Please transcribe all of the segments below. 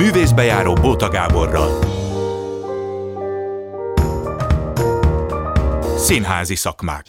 Művészbejáró Bóta Gáborral. Színházi szakmák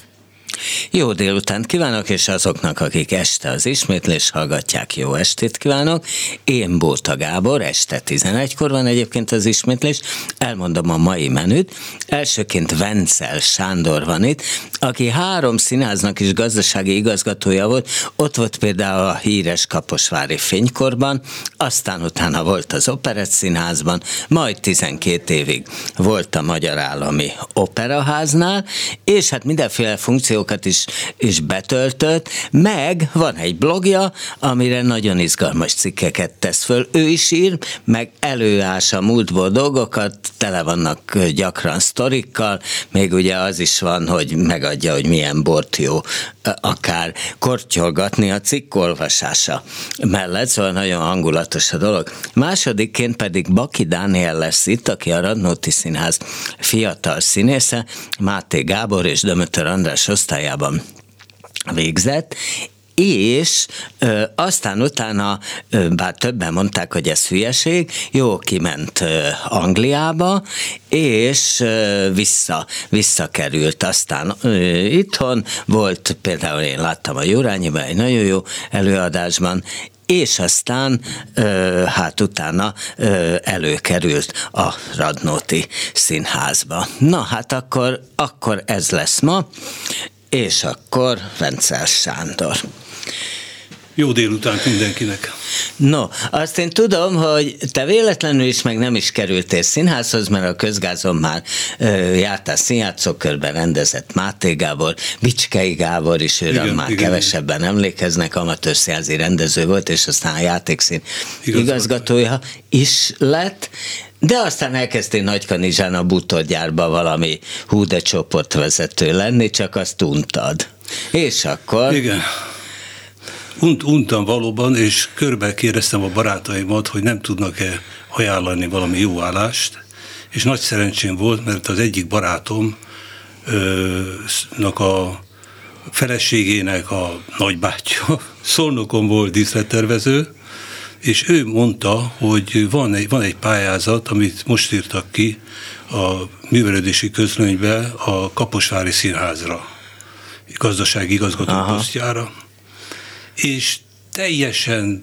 jó délután kívánok, és azoknak, akik este az ismétlés hallgatják, jó estét kívánok. Én Bóta Gábor, este 11-kor van egyébként az ismétlés. Elmondom a mai menüt. Elsőként Vencel Sándor van itt, aki három színháznak is gazdasági igazgatója volt. Ott volt például a híres Kaposvári fénykorban, aztán utána volt az Operett Színházban, majd 12 évig volt a Magyar Állami Operaháznál, és hát mindenféle funkciókat is, is betöltött, meg van egy blogja, amire nagyon izgalmas cikkeket tesz föl. Ő is ír, meg előás a múltból dolgokat, tele vannak gyakran sztorikkal, még ugye az is van, hogy megadja, hogy milyen bort jó akár kortyolgatni a cikk olvasása mellett, szóval nagyon hangulatos a dolog. Másodikként pedig Baki Dániel lesz itt, aki a Radnóti Színház fiatal színésze, Máté Gábor és Dömötör András osztályában végzett, és ö, aztán utána, ö, bár többen mondták, hogy ez hülyeség, jó kiment ö, Angliába, és ö, vissza, visszakerült aztán ö, itthon, volt például én láttam a Jurányiban egy nagyon jó előadásban, és aztán hát utána előkerült a Radnóti színházba. Na hát akkor, akkor ez lesz ma, és akkor Vencel Sándor. Jó délután mindenkinek! No, azt én tudom, hogy te véletlenül is meg nem is kerültél színházhoz, mert a közgázon már ö, jártál színjátszókörben rendezett Máté Gábor, Bicskei Gábor is, őre igen, már igen, kevesebben igen. emlékeznek, amatőr színházi rendező volt, és aztán a játékszín Igaz igazgatója is lett, de aztán elkezdtél Nagykanizsán a bútorgyárba valami húde csoportvezető lenni, csak azt untad. És akkor... Igen. Unt, untam valóban, és körbe kérdeztem a barátaimat, hogy nem tudnak-e ajánlani valami jó állást, és nagy szerencsém volt, mert az egyik barátomnak a feleségének a nagybátyja Szolnokon volt díszlettervező, és ő mondta, hogy van egy, van egy pályázat, amit most írtak ki a művelődési közlönybe a Kaposvári Színházra, gazdasági igazgató Aha. posztjára és teljesen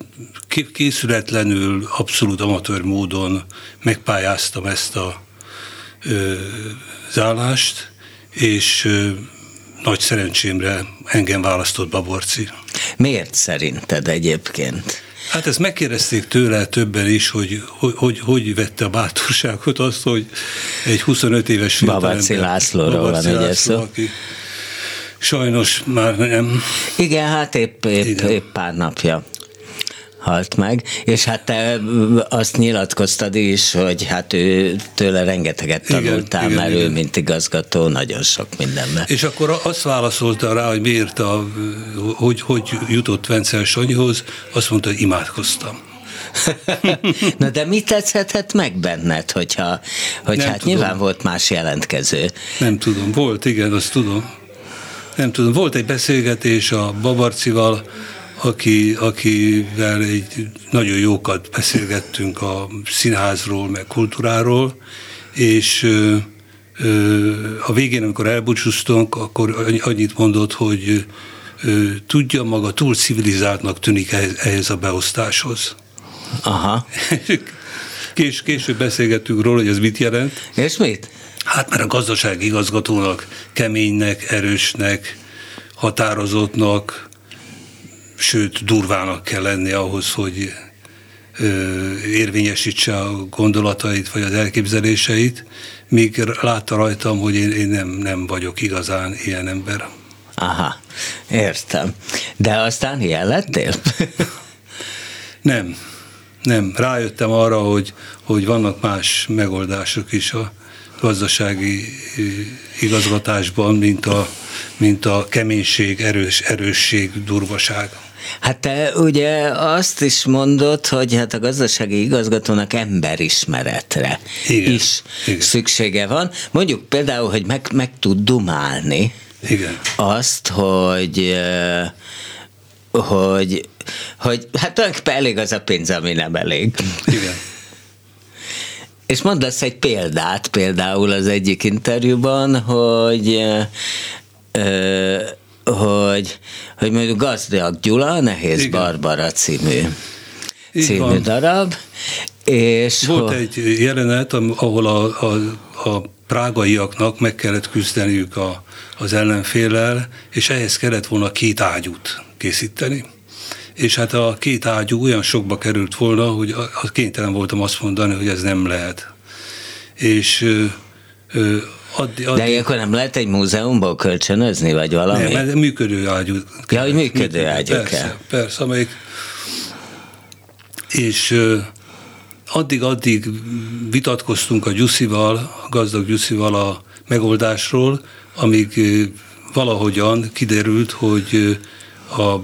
készületlenül, abszolút amatőr módon megpályáztam ezt a ö, zállást, és ö, nagy szerencsémre engem választott Baborci. Miért szerinted egyébként? Hát ezt megkérdezték tőle többen is, hogy hogy, hogy, hogy vette a bátorságot azt, hogy egy 25 éves fiatalember... Babaci Lászlóról van egy szó. Aki Sajnos már nem. Igen, hát épp, épp, épp pár napja halt meg, és hát te azt nyilatkoztad is, hogy hát ő tőle rengeteget tanultál, igen, mert igen, ő, igen. mint igazgató, nagyon sok mindenben. És akkor azt válaszolta rá, hogy miért, a, hogy, hogy jutott Vencel Sanyihoz, azt mondta, hogy imádkoztam. Na de mit tetszhetett meg benned, hogyha, hogy nem hát tudom. nyilván volt más jelentkező. Nem tudom, volt, igen, azt tudom nem tudom, volt egy beszélgetés a Babarcival, aki, akivel egy nagyon jókat beszélgettünk a színházról, meg kultúráról, és a végén, amikor elbúcsúztunk, akkor annyit mondott, hogy tudja maga túl civilizáltnak tűnik ehhez, a beosztáshoz. Aha. Kés, később beszélgettünk róla, hogy ez mit jelent. És mit? Hát mert a gazdasági igazgatónak keménynek, erősnek, határozottnak, sőt durvának kell lenni ahhoz, hogy érvényesítse a gondolatait vagy az elképzeléseit, míg látta rajtam, hogy én, én nem, nem vagyok igazán ilyen ember. Aha, értem. De aztán ilyen lettél? nem, nem. Rájöttem arra, hogy, hogy vannak más megoldások is a gazdasági igazgatásban, mint a, mint a keménység, erős, erősség, durvaság. Hát te ugye azt is mondod, hogy hát a gazdasági igazgatónak emberismeretre igen, is igen. szüksége van. Mondjuk például, hogy meg, meg tud dumálni igen. azt, hogy hogy, hogy hát tulajdonképpen elég az a pénz, ami nem elég. Igen. És mondasz egy példát, például az egyik interjúban, hogy ö, hogy, hogy mondjuk Gazdag Gyula, Nehéz Igen. Barbara című, című darab, és Volt egy jelenet, ahol a, a, a prágaiaknak meg kellett küzdeniük a, az ellenfélel, és ehhez kellett volna két ágyút készíteni. És hát a két ágyú olyan sokba került volna, hogy kénytelen voltam azt mondani, hogy ez nem lehet. És ö, ö, addi, addi, De ilyenkor nem lehet egy múzeumból kölcsönözni, vagy valami? Nem, mert működő ágyú. Ja, hogy működő ágyú persze, kell. Persze, amelyik és addig-addig vitatkoztunk a Gyuszival, a gazdag Gyuszival a megoldásról, amíg valahogyan kiderült, hogy a,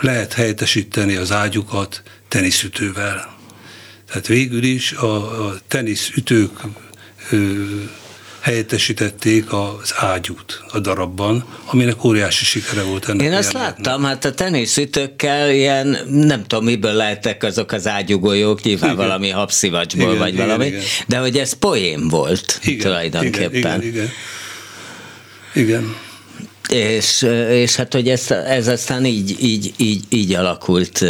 lehet helyettesíteni az ágyukat teniszütővel. Tehát végül is a, a teniszütők helyettesítették az ágyút a darabban, aminek óriási sikere volt ennek. Én azt láttam, hát a teniszütőkkel ilyen, nem tudom, miből lehettek azok az ágyugolyók, nyilván igen. valami habszivacsból, igen, vagy igen, valami, igen. de hogy ez poém volt igen, tulajdonképpen. Igen, igen, igen. igen. És, és hát, hogy ez, ez aztán így, így, így, így alakult.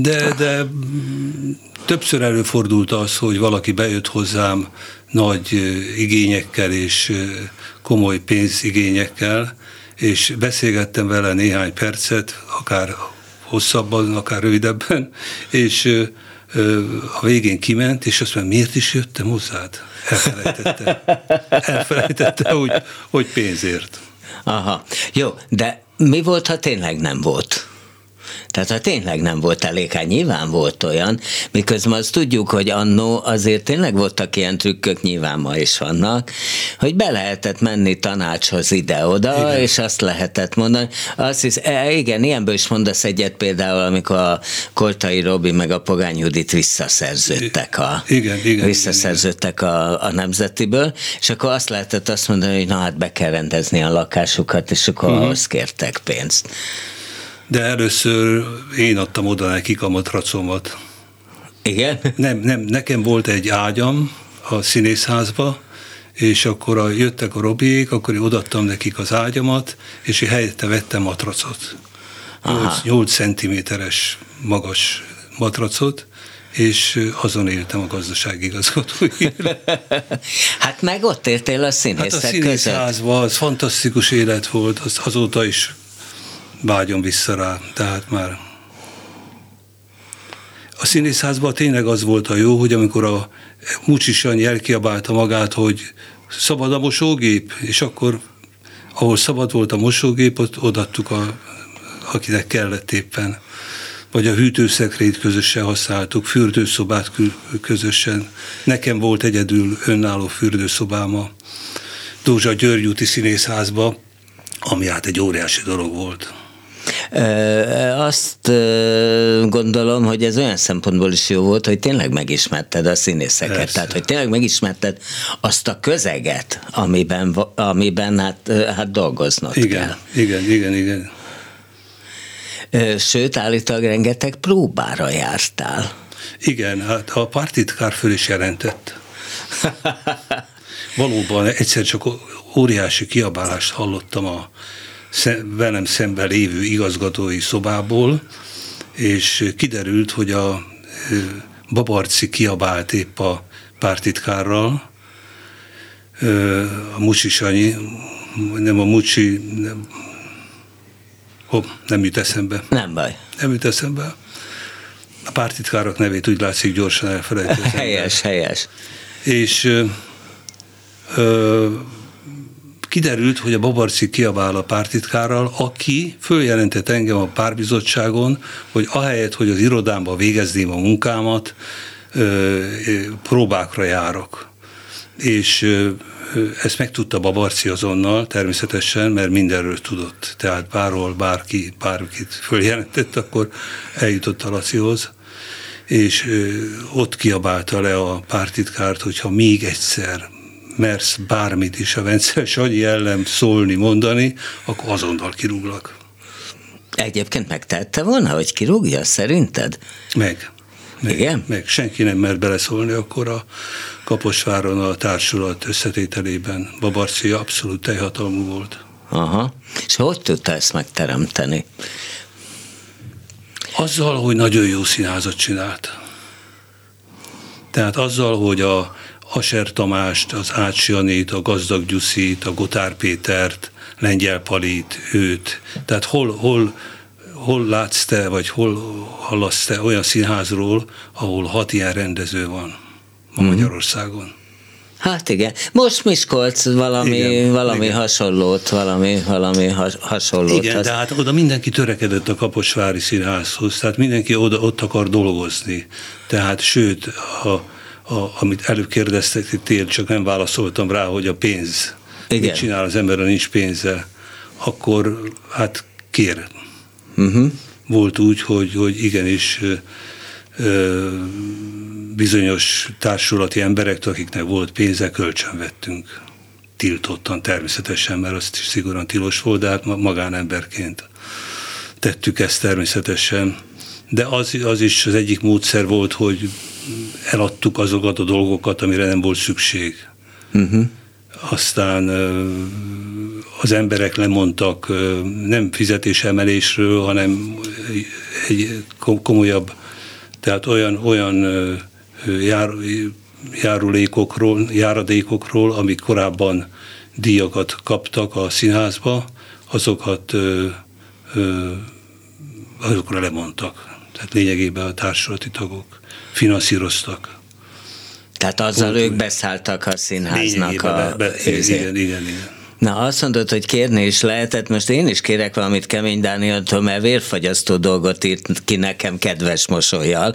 De, de többször előfordult az, hogy valaki bejött hozzám nagy igényekkel és komoly pénzigényekkel, és beszélgettem vele néhány percet, akár hosszabban, akár rövidebben, és a végén kiment, és azt mondja, miért is jöttem hozzád? Elfelejtette. Elfelejtette, hogy, hogy pénzért. Aha. Jó, de mi volt, ha tényleg nem volt? Tehát ha tényleg nem volt elég, hát nyilván volt olyan, miközben azt tudjuk, hogy annó azért tényleg voltak ilyen trükkök, nyilván ma is vannak, hogy be lehetett menni tanácshoz ide-oda, és azt lehetett mondani. Azt hisz, e, igen, ilyenből is mondasz egyet például, amikor a Koltai Robi meg a Pogány Judit visszaszerződtek a, igen, igen, visszaszerződtek a, a nemzetiből, és akkor azt lehetett azt mondani, hogy na hát be kell rendezni a lakásukat, és akkor uh-huh. ahhoz kértek pénzt de először én adtam oda nekik a matracomat. Igen? Nem, nem, nekem volt egy ágyam a színészházba, és akkor a, jöttek a robiék, akkor én odattam nekik az ágyamat, és én helyette vettem matracot. 8, 8 centiméteres magas matracot, és azon éltem a gazdaságigazgatói Hát meg ott értél a színészek Hát a színészházban az fantasztikus élet volt, az, azóta is vágyom vissza rá, tehát már a színészházban tényleg az volt a jó, hogy amikor a Mucsi Sanyi elkiabálta magát, hogy szabad a mosógép, és akkor ahol szabad volt a mosógép, ott odattuk, a, akinek kellett éppen. Vagy a hűtőszekrényt közösen használtuk, fürdőszobát közösen. Nekem volt egyedül önálló fürdőszobám a Dózsa Györgyúti színészházba, ami hát egy óriási dolog volt. Azt gondolom, hogy ez olyan szempontból is jó volt, hogy tényleg megismerted a színészeket, Persze. tehát hogy tényleg megismerted azt a közeget, amiben, amiben hát, hát dolgoznod igen, kell. Igen, igen, igen. Sőt, állítólag rengeteg próbára jártál. Igen, hát a partitkár föl is jelentett. Valóban egyszer csak óriási kiabálást hallottam a velem szemben lévő igazgatói szobából, és kiderült, hogy a Babarci kiabált épp a pártitkárral, a Mucsi Sanyi, nem a Mucsi, nem, hopp, nem jut eszembe. Nem baj. Nem jut eszembe. A pártitkárok nevét úgy látszik gyorsan elfelejteni. helyes, helyes. És ö, ö, kiderült, hogy a Babarci kiabál a pártitkárral, aki följelentett engem a párbizottságon, hogy ahelyett, hogy az irodámba végezném a munkámat, próbákra járok. És ezt megtudta Babarci azonnal, természetesen, mert mindenről tudott. Tehát bárhol bárki, bárkit följelentett, akkor eljutott a Lacihoz és ott kiabálta le a pártitkárt, hogyha még egyszer mersz bármit is a Vence Sanyi ellen szólni, mondani, akkor azonnal kirúglak. Egyébként megtette volna, hogy kirúgja, szerinted? Meg. Meg, Igen? Meg senki nem mert beleszólni akkor a Kaposváron a társulat összetételében. Babarci abszolút teljhatalmú volt. Aha. És hogy tudta ezt megteremteni? Azzal, hogy nagyon jó színházat csinált. Tehát azzal, hogy a Aser Tamást, az Ács Janét, a Gazdag Gyuszit, a Gotár Pétert, Lengyel Palit, őt. Tehát hol, hol, hol látsz te, vagy hol hallasz te olyan színházról, ahol hat ilyen rendező van ma mm. Magyarországon? Hát igen. Most Miskolc valami, igen, valami igen. hasonlót, valami, valami has, hasonlót. Igen, de hát oda mindenki törekedett a Kaposvári Színházhoz, tehát mindenki oda, ott akar dolgozni. Tehát sőt, a, a, amit előbb kérdeztek tél, csak nem válaszoltam rá, hogy a pénz. Igen. Mit csinál az ember, ha nincs pénze, akkor hát kér. Uh-huh. Volt úgy, hogy, hogy igenis ö, bizonyos társulati emberektől, akiknek volt pénze, kölcsön vettünk. Tiltottan természetesen, mert azt is szigorúan tilos volt, de hát magánemberként tettük ezt természetesen. De az, az is az egyik módszer volt, hogy eladtuk azokat a dolgokat, amire nem volt szükség. Uh-huh. Aztán az emberek lemondtak nem fizetésemelésről, hanem egy komolyabb, tehát olyan, olyan jár, járulékokról, járadékokról, amik korábban díjakat kaptak a színházba, azokat azokra lemondtak. Tehát lényegében a társulati tagok finanszíroztak. Tehát azzal ők beszálltak a színháznak a... Be, be, igen, igen, igen. Na, azt mondod, hogy kérni is lehetett, most én is kérek valamit Kemény Dánieltől, mert vérfagyasztó dolgot írt ki nekem kedves mosolyjal,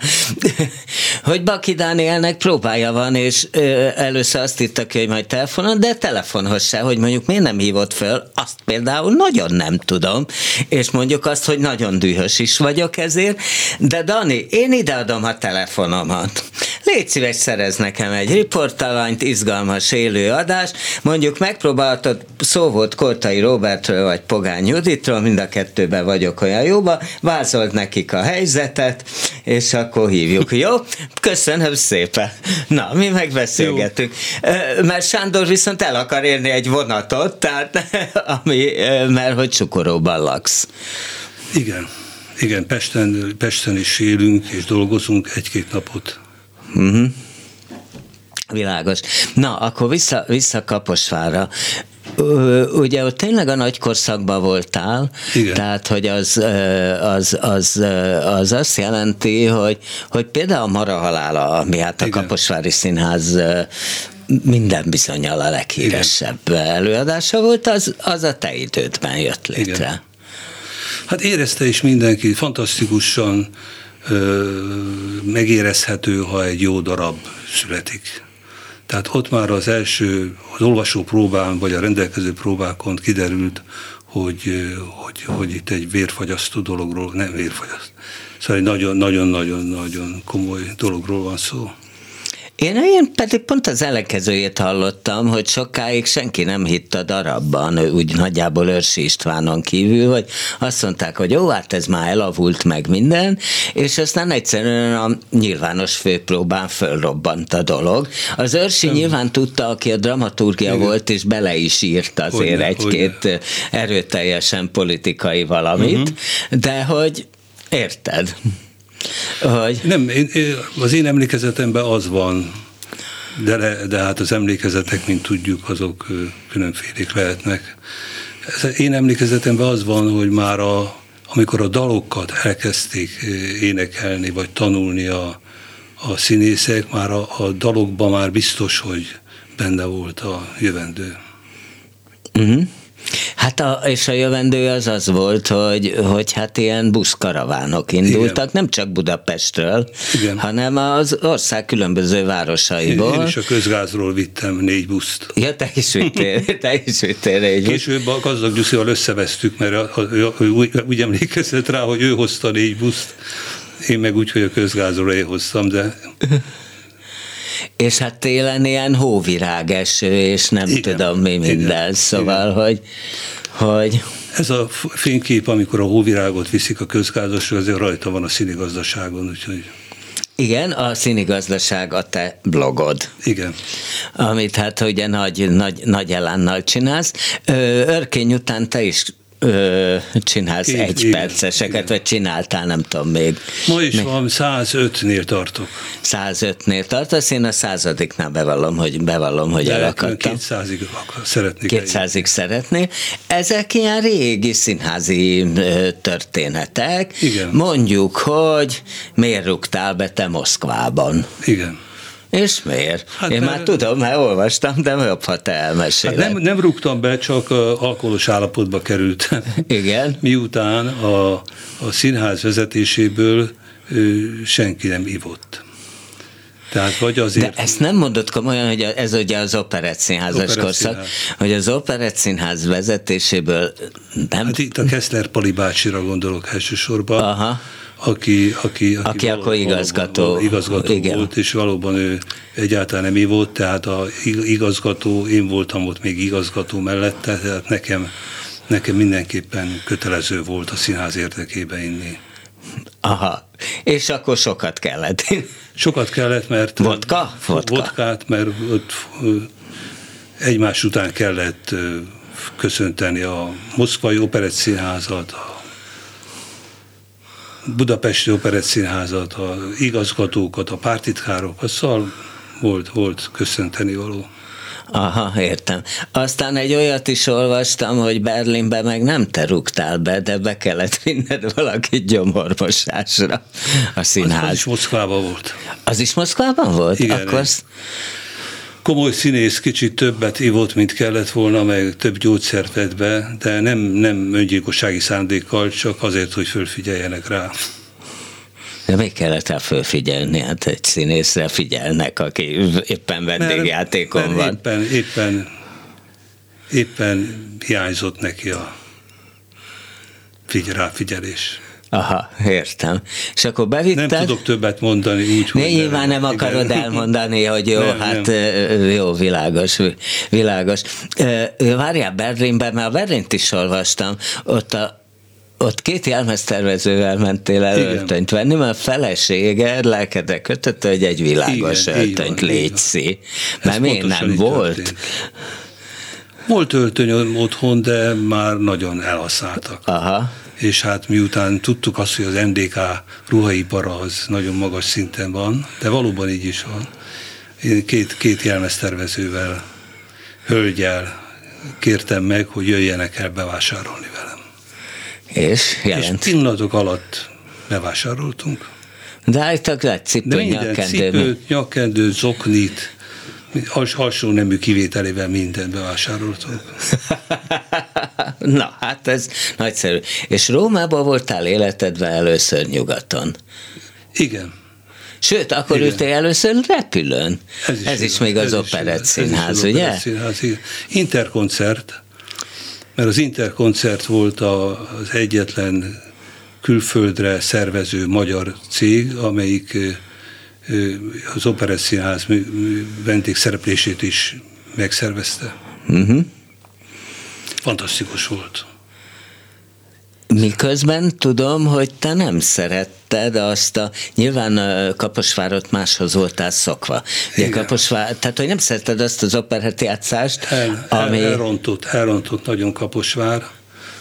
hogy Baki Dánielnek próbája van, és ö, először azt írta ki, hogy majd telefonon, de telefonhoz se, hogy mondjuk miért nem hívott föl, azt például nagyon nem tudom, és mondjuk azt, hogy nagyon dühös is vagyok ezért, de Dani, én ideadom a telefonomat. Légy szíves, szerez nekem egy riportalanyt, izgalmas élő adás, mondjuk megpróbáltad szó volt Kortai Robertről vagy Pogány Juditról, mind a kettőben vagyok olyan jóba, vázolt nekik a helyzetet, és akkor hívjuk, jó? Köszönöm szépen. Na, mi megbeszélgetünk. Jó. Mert Sándor viszont el akar érni egy vonatot, tehát ami, mert hogy Csukoróban laksz. Igen, igen, Pesten, Pesten is élünk és dolgozunk egy-két napot. Uh-huh. Világos. Na, akkor vissza, vissza Kaposvára ugye ott tényleg a nagy korszakban voltál, Igen. tehát hogy az, az, az, az azt jelenti, hogy, hogy például a Mara halála, ami hát a Igen. Kaposvári Színház minden bizonyal a leghíresebb Igen. előadása volt, az, az a te idődben jött létre. Igen. Hát érezte is mindenki, fantasztikusan ö, megérezhető, ha egy jó darab születik. Tehát ott már az első, az olvasó próbán, vagy a rendelkező próbákon kiderült, hogy, hogy, hogy itt egy vérfagyasztó dologról, nem vérfagyasztó. Szóval egy nagyon-nagyon-nagyon komoly dologról van szó. Én, én pedig pont az ellenkezőjét hallottam, hogy sokáig senki nem hitt a darabban, úgy nagyjából Őrsi Istvánon kívül, hogy azt mondták, hogy jó, hát ez már elavult meg minden, és aztán egyszerűen a nyilvános főpróbán fölrobbant a dolog. Az Őrsi nem. nyilván tudta, aki a dramaturgia Igen. volt, és bele is írt azért egy-két erőteljesen politikai valamit, uh-huh. de hogy érted? Hogy... Nem, én, az én emlékezetemben az van, de, de hát az emlékezetek, mint tudjuk, azok különfélék lehetnek. Ez, én emlékezetemben az van, hogy már a, amikor a dalokat elkezdték énekelni, vagy tanulni a, a színészek, már a, a dalokban már biztos, hogy benne volt a jövendő. Uh-huh. Hát a, és a jövendő az az volt, hogy, hogy hát ilyen buszkaravánok indultak, Igen. nem csak Budapestről, Igen. hanem az ország különböző városaiból. Én, én is a közgázról vittem négy buszt. Ja, te is vittél, te is vittél négy Később a gazdag Gyuszival összevesztük, mert a, a, a, úgy, úgy emlékezett rá, hogy ő hozta négy buszt, én meg úgy, hogy a közgázról én hoztam, de és hát télen ilyen hóvirágeső, és nem igen, tudom mi minden, igen, szóval, igen. hogy, hogy ez a fénykép, amikor a hóvirágot viszik a közgázasra, azért rajta van a színigazdaságon, úgyhogy... Igen, a színigazdaság a te blogod. Igen. Amit hát ugye nagy, nagy, nagy elánnal csinálsz. Örkény után te is ö, csinálsz Én, egy igen, perceseket, igen. vagy csináltál, nem tudom még. Ma is még. van, 105-nél tartok. 105-nél tartasz, én a századiknál bevallom, hogy bevallom, hogy De elakadtam. 200-ig szeretnék. 200-ig szeretnél. Ezek ilyen régi színházi történetek. Igen. Mondjuk, hogy miért rúgtál be te Moszkvában? Igen. És miért? Hát Én már tudom, mert olvastam, de jobb, ha te elmeséled. Hát nem, nem rúgtam be, csak alkoholos állapotba kerültem. Igen. Miután a, a színház vezetéséből senki nem ivott. Tehát vagy azért... De ezt nem mondod komolyan, hogy ez ugye az operett színházas korszak, hogy az operett színház vezetéséből nem... Hát itt a Kessler Pali bácsira gondolok elsősorban. Aha aki, aki, aki, aki akkor igazgató, valóban, igazgató igen. volt, és valóban ő egyáltalán nem volt, tehát a igazgató, én voltam ott még igazgató mellette, tehát nekem, nekem mindenképpen kötelező volt a színház érdekében inni. Aha, és akkor sokat kellett. Sokat kellett, mert... Vodka? Vodka. Vodkát, mert ott egymás után kellett köszönteni a Moszkvai Operett Színházat, a Budapesti Operett Színházat, a igazgatókat, a pártitkárokat, szóval volt, volt köszönteni való. Aha, értem. Aztán egy olyat is olvastam, hogy Berlinbe meg nem te rúgtál be, de be kellett vinned valaki gyomormosásra a színház. Az, az is Moszkvában volt. Az is Moszkvában volt? Igen. Akkor komoly színész kicsit többet ivott, mint kellett volna, meg több gyógyszert vett be, de nem, nem öngyilkossági szándékkal, csak azért, hogy fölfigyeljenek rá. De még kellett rá fölfigyelni? Hát egy színészre figyelnek, aki éppen vendégjátékon mert, mert van. Éppen, éppen, éppen hiányzott neki a figy- ráfigyelés. Aha, értem. És akkor bevitted? Nem tudok többet mondani úgy, hogy... Nyilván nem akarod igen. elmondani, hogy jó, nem, hát nem. jó, világos, világos. Várjál Berlinben, mert a Berlint is olvastam, ott a ott két jelmeztervezővel mentél el Igen. öltönyt venni, mert a feleséged lelkedre kötötte, hogy egy világos Igen, öltönyt létszi. Mert miért nem volt? Történt. Volt öltöny otthon, de már nagyon elhasználtak. Aha és hát miután tudtuk azt, hogy az MDK ruhaipara az nagyon magas szinten van, de valóban így is van, én két, két jelmeztervezővel, hölgyel kértem meg, hogy jöjjenek el bevásárolni velem. És jelent? És pillanatok alatt bevásároltunk. De állítak le cipő, nyakkendő. Cipőt, nyakkendőt, zoknit, has, hasonló nemű kivételével mindent bevásároltunk. Na, hát ez nagyszerű. És Rómában voltál életedben először nyugaton. Igen. Sőt, akkor Igen. ültél először repülőn. Ez is, ez is még az operett színház, ugye? Operett színház, igen. Interkoncert, mert az Interkoncert volt az egyetlen külföldre szervező magyar cég, amelyik az Operett Színház vendégszereplését is megszervezte. Uh-huh. Fantasztikus volt. Miközben tudom, hogy te nem szeretted azt a, nyilván a Kaposvárot máshoz voltál szokva. Ugye Kaposvár, tehát, hogy nem szeretted azt az operett játszást, el, ami... El, elrontott, elrontott nagyon Kaposvár,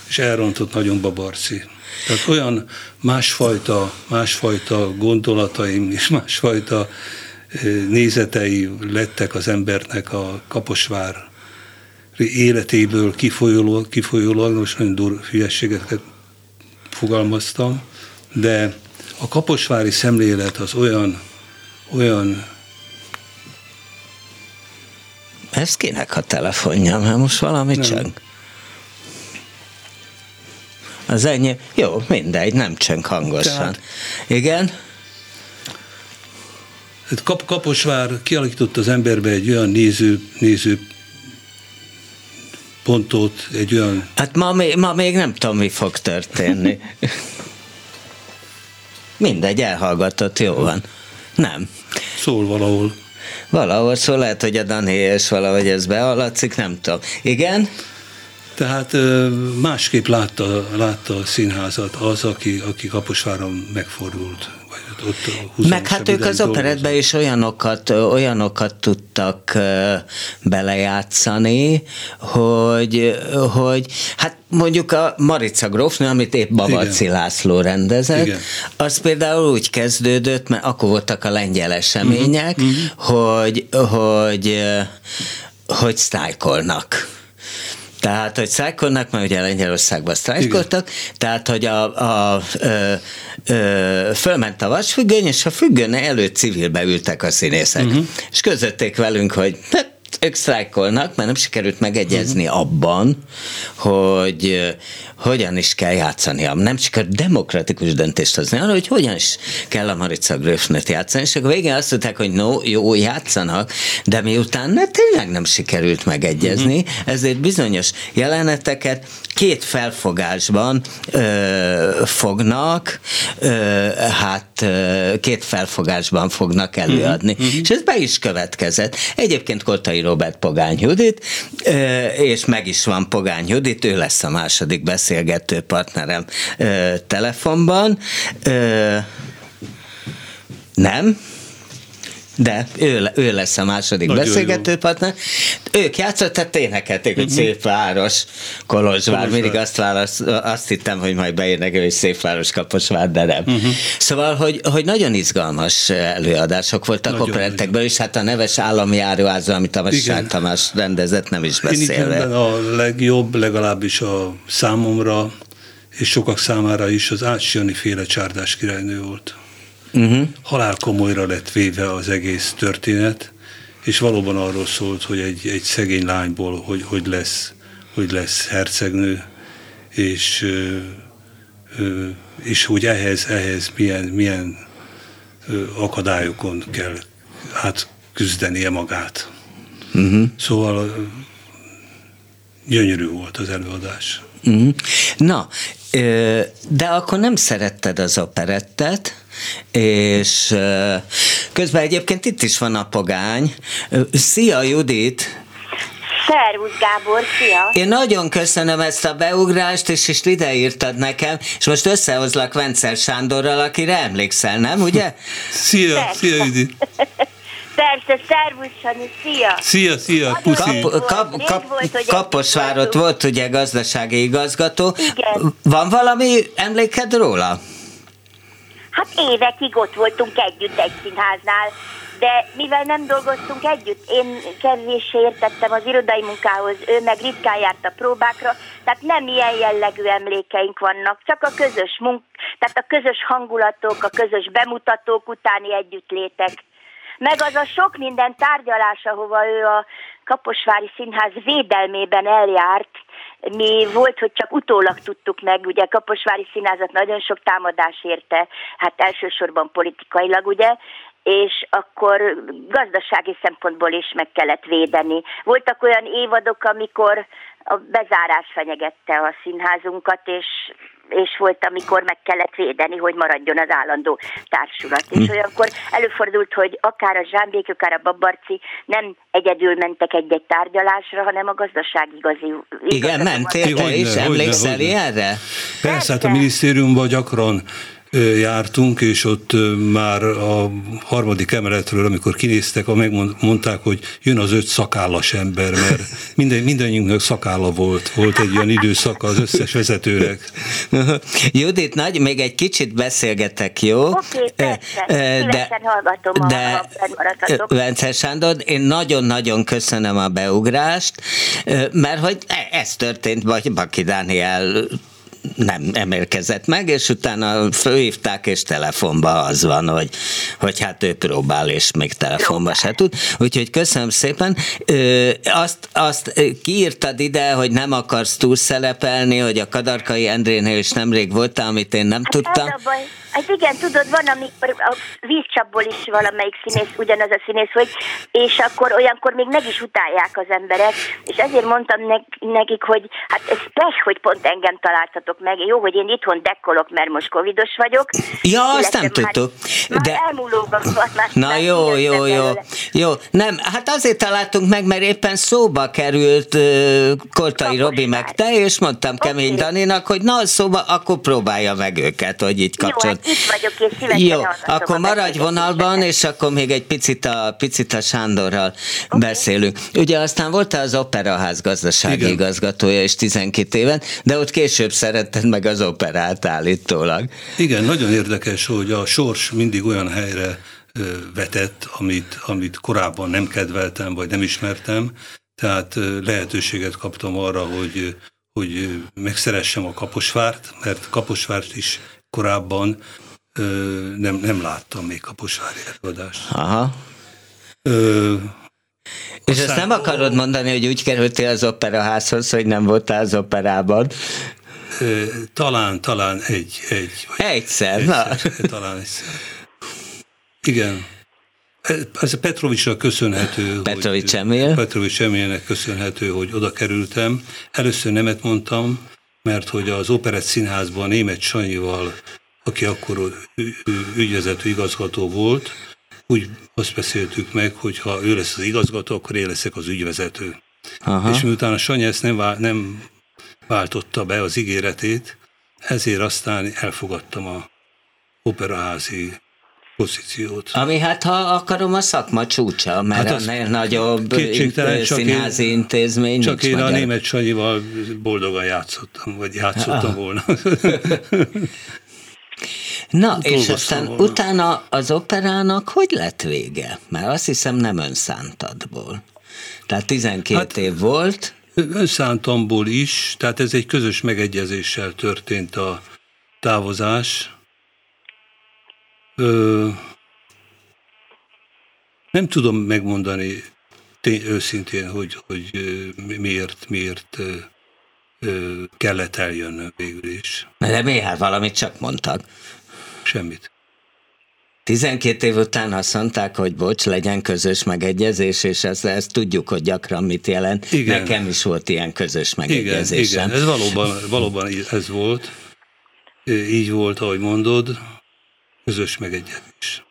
és elrontott nagyon Babarci. Tehát olyan másfajta, másfajta gondolataim és másfajta nézetei lettek az embernek a Kaposvár életéből kifolyólag, kifolyólag most nagyon dur hülyességeket fogalmaztam, de a kaposvári szemlélet az olyan, olyan Ez kinek a telefonja, mert most valami nem. csak. Az ennyi. Jó, mindegy, nem csönk hangosan. Tehát, Igen? Hát Kap, Kaposvár kialakított az emberbe egy olyan néző, néző pontot, egy olyan... Hát ma még, ma még nem tudom, mi fog történni. Mindegy, elhallgatott, jó van. Nem. Szól valahol. Valahol szól, lehet, hogy a Dani és valahogy ez bealatszik, nem tudom. Igen? Tehát másképp látta, látta a színházat az, aki, aki Kaposváron megfordult, vagy ott Meg hát ők az operetbe is olyanokat, olyanokat tudtak belejátszani, hogy, hogy hát mondjuk a Marica Grófnő, amit épp Babaci Igen. László rendezett, Igen. az például úgy kezdődött, mert akkor voltak a lengyel események, uh-huh. hogy, hogy, hogy sztájkolnak tehát, hogy sztrájkolnak, mert ugye Lengyelországban sztrájkoltak, tehát, hogy a, a, a, a, fölment a vasfüggöny, és a függöny előtt civilbe ültek a színészek. Uh-huh. És közötték velünk, hogy hát, ők sztrájkolnak, mert nem sikerült megegyezni uh-huh. abban, hogy hogyan is kell játszani. Nem sikerült demokratikus döntést hozni arra, hogy hogyan is kell a Marica Gröfnöt játszani, és akkor végén azt mondták, hogy no, jó, játszanak, de miután ne, tényleg nem sikerült megegyezni, uh-huh. ezért bizonyos jeleneteket két felfogásban ö, fognak, ö, hát ö, két felfogásban fognak előadni. Uh-huh. És ez be is következett. Egyébként Koltai Robert Pogány Judit, és meg is van Pogány Judit, ő lesz a második beszélgető partnerem telefonban. Nem? De ő, ő lesz a második Nagyon beszélgetőpartner. Ők játszottak, énekelték, hogy uh-huh. szép város, Kolozsvár. Mindig azt, válasz, azt hittem, hogy majd beírnek, hogy szép város, Kaposvár, de nem. Uh-huh. Szóval, hogy, hogy nagyon izgalmas előadások voltak nagyon, operettekből, és hát a neves állami járóháza, amit a Igen. Tamás rendezett, nem is beszélve. Én a legjobb, legalábbis a számomra, és sokak számára is az Ácsiani féle csárdás királynő volt uh-huh. halál komolyra lett véve az egész történet, és valóban arról szólt, hogy egy, egy szegény lányból hogy, hogy, lesz, hogy lesz hercegnő, és, és hogy ehhez, ehhez milyen, milyen akadályokon kell átküzdenie magát. Uh-huh. Szóval gyönyörű volt az előadás. Uh-huh. Na, de akkor nem szeretted az operettet, és közben egyébként itt is van a pogány. Szia Judit! Szervusz Gábor, szia! Én nagyon köszönöm ezt a beugrást, és is ide írtad nekem, és most összehozlak Vencer Sándorral, akire emlékszel, nem, ugye? szia, Persze. szia Judit! Persze, szervusz Sani, szia! Szia, szia, puszi! Kap, kap, kap, volt, Kaposvárot volt ugye gazdasági igazgató. Igen. Van valami emléked róla? Hát évekig ott voltunk együtt egy színháznál, de mivel nem dolgoztunk együtt, én kevéssé értettem az irodai munkához, ő meg ritkán járt a próbákra, tehát nem ilyen jellegű emlékeink vannak, csak a közös munk, tehát a közös hangulatok, a közös bemutatók utáni együttlétek. Meg az a sok minden tárgyalás, ahova ő a Kaposvári Színház védelmében eljárt, mi volt, hogy csak utólag tudtuk meg, ugye Kaposvári Színházat nagyon sok támadás érte, hát elsősorban politikailag, ugye, és akkor gazdasági szempontból is meg kellett védeni. Voltak olyan évadok, amikor a bezárás fenyegette a színházunkat, és és volt, amikor meg kellett védeni, hogy maradjon az állandó társulat. És hm. olyankor előfordult, hogy akár a Zsámbék, akár a Babarci nem egyedül mentek egy-egy tárgyalásra, hanem a gazdaság igazi... Igen, mentél te is, emlékszel ilyenre? Persze, hát a minisztériumban gyakran jártunk, és ott már a harmadik emeletről, amikor kinéztek, megmondták, hogy jön az öt szakállas ember, mert minden, mindannyiunknak szakálla volt. Volt egy olyan időszak az összes vezetőnek. Judit, nagy, még egy kicsit beszélgetek, jó? Oké, okay, persze. De, hallgatom, de, Vence Sándor, én nagyon-nagyon köszönöm a beugrást, mert hogy e, ez történt, vagy Baki Dániel nem emelkezett meg, és utána fölhívták, és telefonba az van, hogy, hogy hát ő próbál, és még telefonba se tud. Úgyhogy köszönöm szépen. Ö, azt, azt kiírtad ide, hogy nem akarsz túl szerepelni, hogy a Kadarkai Endrénél is nemrég voltál, amit én nem hát tudtam. Ez a baj Hát igen, tudod, van, amikor a vízcsapból is valamelyik színész, ugyanaz a színész, hogy, és akkor olyankor még meg is utálják az emberek, és ezért mondtam nekik, hogy hát ez pech, hogy pont engem találtatok meg. Jó, hogy én itthon dekkolok, mert most covidos vagyok. Ja, azt nem tudtuk. Már, de... már már Na jó, jó, jó. Jó, nem, hát azért találtunk meg, mert éppen szóba került uh, Kortai Robi meg te, és mondtam okay. Kemény Daninak, hogy na szóba, akkor próbálja meg őket, hogy így kapcsolat itt vagyok, és szívesen Jó, akkor a maradj vonalban, és akkor még egy picit a, picit a Sándorral okay. beszélünk. Ugye aztán voltál az Operaház gazdasági Igen. igazgatója is 12 éven, de ott később szeretted meg az operát állítólag. Igen, nagyon érdekes, hogy a sors mindig olyan helyre vetett, amit, amit korábban nem kedveltem, vagy nem ismertem, tehát lehetőséget kaptam arra, hogy, hogy megszeressem a Kaposvárt, mert Kaposvárt is korábban ö, nem, nem láttam még Kaposvári előadást. Aha. Ö, És Aztán- azt nem akarod mondani, hogy úgy kerültél az operaházhoz, hogy nem voltál az operában? ö, talán, talán egy, egy vagy Egyszer, na. egyszer, talán egyszer. Igen. Ez a Petrovicsnak köszönhető. Petrovics Emil. Petrovics Emilnek köszönhető, hogy oda kerültem. Először nemet mondtam, mert hogy az Operett Színházban német Sanyival, aki akkor ügyvezető igazgató volt, úgy azt beszéltük meg, hogy ha ő lesz az igazgató, akkor én leszek az ügyvezető. Aha. És miután a Sanyi ezt nem, vál, nem váltotta be az ígéretét, ezért aztán elfogadtam a operaházi pozíciót. Ami hát, ha akarom, a szakma csúcsa, mert Hát a nagyobb in- csak én- színházi intézmény Csak én a magyar. német Sanyival boldogan játszottam, vagy játszottam Ah. volna. Na, és aztán volna. utána az operának hogy lett vége? Mert azt hiszem nem önszántadból. Tehát 12 hát, Hát- év volt, Önszántamból is, tehát ez egy közös megegyezéssel történt a távozás. Ö, nem tudom megmondani tény, őszintén, hogy, hogy mi- miért, miért kellett eljönnöm végül is. de miért hát valamit csak mondtak. Semmit. 12 év után azt mondták, hogy bocs, legyen közös megegyezés, és ezt, ezt tudjuk, hogy gyakran mit jelent. Igen. Nekem is volt ilyen közös Igen, megegyezésem. igen, ez valóban, valóban ez volt. Így volt, ahogy mondod, közös megegyezés.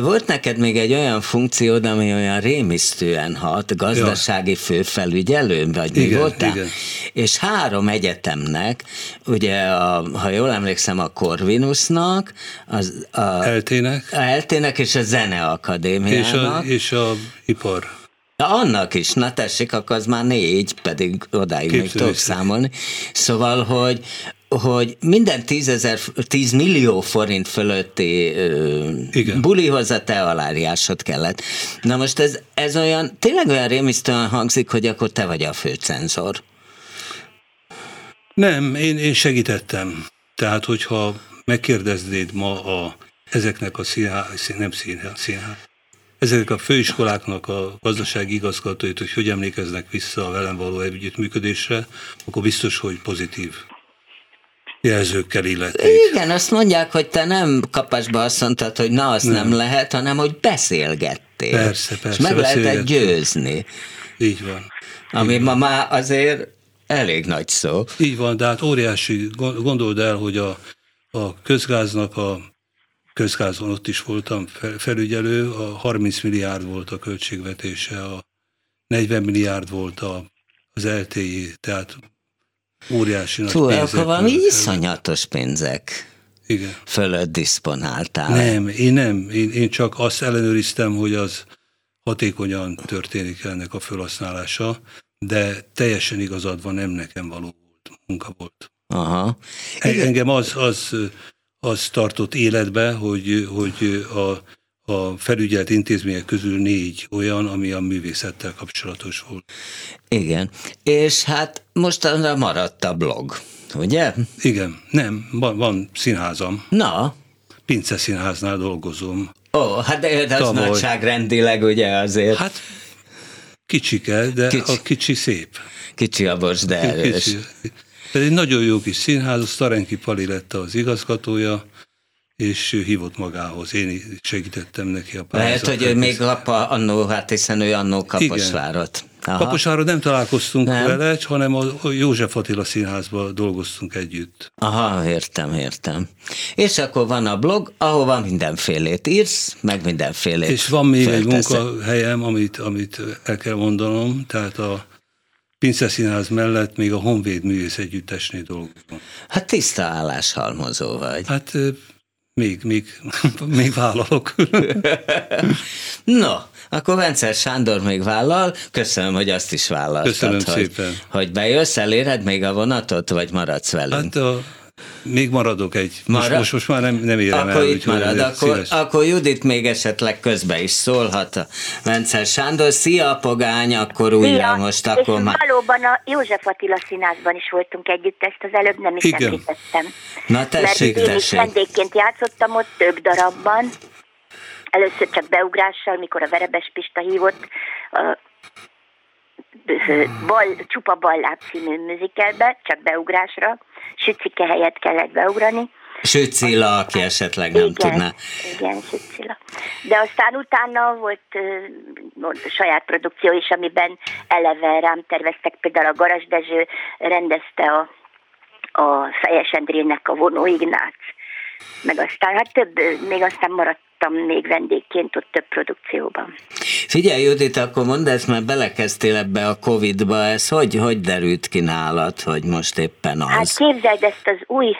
Volt neked még egy olyan funkciód, ami olyan rémisztően hat, gazdasági főfelügyelő, vagy mi Igen, voltál? igen. És három egyetemnek, ugye, a, ha jól emlékszem, a Corvinusnak, az, a, Eltének, a Eltének és a és a, Zeneakadémiának. és a ipar. Ja, annak is, na tessék, akkor az már négy, pedig odáig még Képzelő tudok számolni. Szóval, hogy hogy minden 10, ezer, 10 millió forint fölötti ö, Igen. bulihoz a te aláriásod kellett. Na most ez, ez olyan, tényleg olyan rémisztően hangzik, hogy akkor te vagy a főcenzor. Nem, én, én segítettem. Tehát, hogyha megkérdeznéd ma a, ezeknek a színház, nem színház, színház, ezeknek a főiskoláknak a gazdasági igazgatóit, hogy hogy emlékeznek vissza a velem való együttműködésre, akkor biztos, hogy pozitív jelzőkkel illetnék. Igen, azt mondják, hogy te nem kapásba azt mondtad, hogy na, azt nem, nem lehet, hanem hogy beszélgettél. Persze, És persze, meg lehetett győzni. Így van. Ami ma már azért elég nagy szó. Így van, de hát óriási, gondold el, hogy a, a közgáznak a közgázon ott is voltam fel- felügyelő, a 30 milliárd volt a költségvetése, a 40 milliárd volt a, az LTI, tehát óriási nagy Fú, pénzek akkor valami iszonyatos pénzek Igen. fölött diszponáltál. Nem, én nem. Én, én csak azt ellenőriztem, hogy az hatékonyan történik ennek a felhasználása, de teljesen igazad van, nem nekem való volt, munka volt. Aha. En- Engem az, az, az tartott életbe, hogy, hogy a, a felügyelt intézmények közül négy olyan, ami a művészettel kapcsolatos volt. Igen. És hát mostanra maradt a blog, ugye? Igen, nem, van, van színházam, Na, Pince Színháznál dolgozom. ó, hát de, de az Tavaly. nagyságrendileg ugye azért Hát kicsike, de Kicsi. A kicsi szép. kicsi a bocs, de erős. Kicsi. Ez egy nagyon jó kis színház, a Starenki Pali lett az igazgatója, és ő hívott magához. Én segítettem neki a Lehet, pályázat hogy ő még apa annó, hát hiszen ő annó Kaposvárot. Aha. Kaposváron nem találkoztunk Nem. vele, hanem a József Attila színházban dolgoztunk együtt. Aha, értem, értem. És akkor van a blog, ahova mindenfélét írsz, meg mindenfélét És van még egy fölteszed. munkahelyem, amit, amit el kell mondanom, tehát a Pinceszínház mellett még a Honvéd Művész Együttesnél dolgozom. Hát tiszta álláshalmozó vagy. Hát még, még, még vállalok. no, akkor Vencer Sándor még vállal. Köszönöm, hogy azt is vállaltad. Köszönöm hogy, szépen. Hogy bejössz, eléred még a vonatot, vagy maradsz velünk? Hát a még maradok egy. Most, Marad? most, most már nem, nem érem akkor el. itt marad, akkor, akkor Judit még esetleg közbe is szólhat a Vencer Sándor. Szia, Pogány, akkor újra most akkor és már... valóban a József Attila színházban is voltunk együtt, ezt az előbb nem is Igen. említettem. Na tessék, Mert én tessék. is vendégként játszottam ott több darabban. Először csak beugrással, mikor a Verebes Pista hívott a bal, Csupa Balláb című műzikelbe, csak beugrásra Sücike helyett kellett beugrani. Sücila, aki esetleg nem igen, tudná. Igen, Sücila. De aztán utána volt uh, saját produkció is, amiben eleve rám terveztek, például a Garas Dezső rendezte a, a Fejes Endrének a Vonó Ignác, meg aztán, hát több, még aztán maradt még vendégként ott több produkcióban. Figyelj, Judit, akkor mondd ezt, mert belekezdtél ebbe a Covid-ba, ez hogy, hogy derült ki nálad, hogy most éppen az? Hát képzeld ezt az új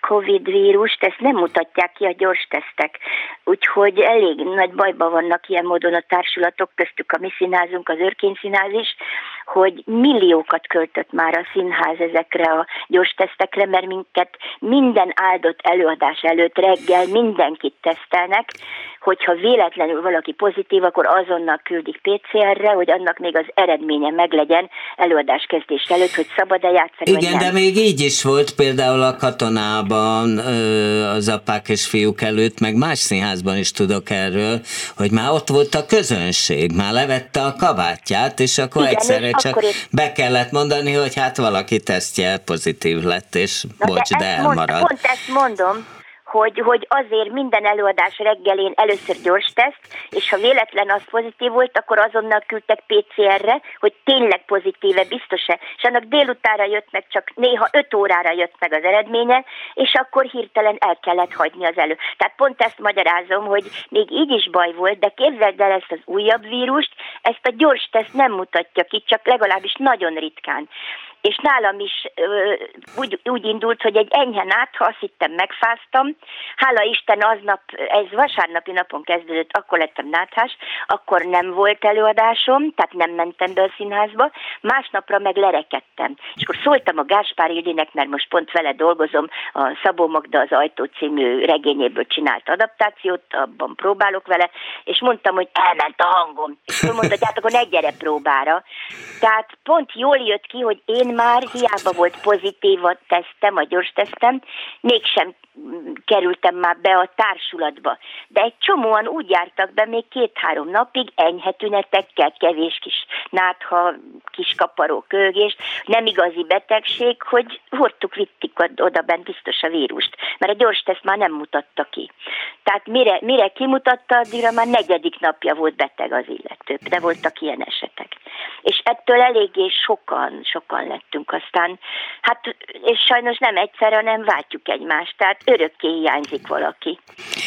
Covid vírust, ezt nem mutatják ki a gyors tesztek. Úgyhogy elég nagy bajban vannak ilyen módon a társulatok, köztük a mi színházunk, az Örkény Színház is, hogy milliókat költött már a színház ezekre a gyors tesztekre, mert minket minden áldott előadás előtt reggel mindenkit tesztelnek, hogyha véletlenül valaki pozitív, akkor azonnal küldik PCR-re, hogy annak még az eredménye meglegyen előadás kezdés előtt, hogy szabad-e játszani. Igen, de még így is volt például a katonában az apák és fiúk előtt, meg más színházban is tudok erről, hogy már ott volt a közönség, már levette a kabátját, és akkor Igen, egyszerre csak akkor be kellett mondani, hogy hát valaki tesztje pozitív lett, és Na bocs, de, de elmarad. Mond, pont ezt mondom, hogy, hogy azért minden előadás reggelén először gyors teszt, és ha véletlen az pozitív volt, akkor azonnal küldtek PCR-re, hogy tényleg pozitíve, biztos-e. És annak délutára jött meg, csak néha 5 órára jött meg az eredménye, és akkor hirtelen el kellett hagyni az elő. Tehát pont ezt magyarázom, hogy még így is baj volt, de képzeld el ezt az újabb vírust, ezt a gyors teszt nem mutatja ki, csak legalábbis nagyon ritkán és nálam is ö, úgy, úgy indult, hogy egy enyhe nátha, azt hittem megfáztam. Hála Isten aznap, ez vasárnapi napon kezdődött, akkor lettem náthás, akkor nem volt előadásom, tehát nem mentem be a színházba, másnapra meg lerekedtem. És akkor szóltam a Gáspár Ilinek, mert most pont vele dolgozom, a Szabó Magda az Ajtó című regényéből csinált adaptációt, abban próbálok vele, és mondtam, hogy elment a hangom. És ő mondta, hogy hát akkor ne gyere próbára. Tehát pont jól jött ki, hogy én már hiába volt pozitív a tesztem, a gyors tesztem, mégsem kerültem már be a társulatba. De egy csomóan úgy jártak be még két-három napig, enyhe tünetekkel, kevés kis nátha, kis kaparó kölgés, nem igazi betegség, hogy hordtuk, vittik oda bent biztos a vírust, mert a gyors teszt már nem mutatta ki. Tehát mire, mire kimutatta, addigra már negyedik napja volt beteg az illető, de voltak ilyen esetek. És ettől eléggé sokan, sokan lettünk aztán, hát és sajnos nem egyszer, hanem váltjuk egymást, tehát örökké hiányzik valaki.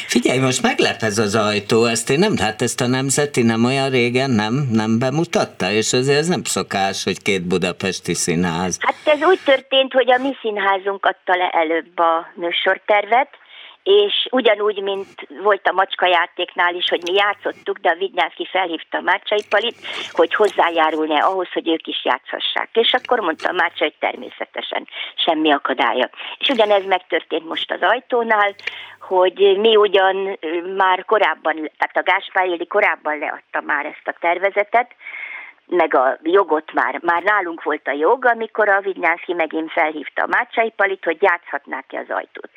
Figyelj, most meglep ez az ajtó, ezt én nem, hát ezt a nemzeti nem olyan régen nem, nem bemutatta, és azért ez nem szokás, hogy két budapesti színház. Hát ez úgy történt, hogy a mi színházunk adta le előbb a műsortervet, és ugyanúgy, mint volt a macska játéknál is, hogy mi játszottuk, de a Vidnyánszki felhívta a Márcsai Palit, hogy hozzájárulne ahhoz, hogy ők is játszhassák. És akkor mondta a Márcsa, hogy természetesen semmi akadálya. És ugyanez megtörtént most az ajtónál, hogy mi ugyan már korábban, tehát a Gáspár Éli korábban leadta már ezt a tervezetet, meg a jogot már, már nálunk volt a jog, amikor a Vignyánszki megint felhívta a Mácsai Palit, hogy játszhatnák ki az ajtót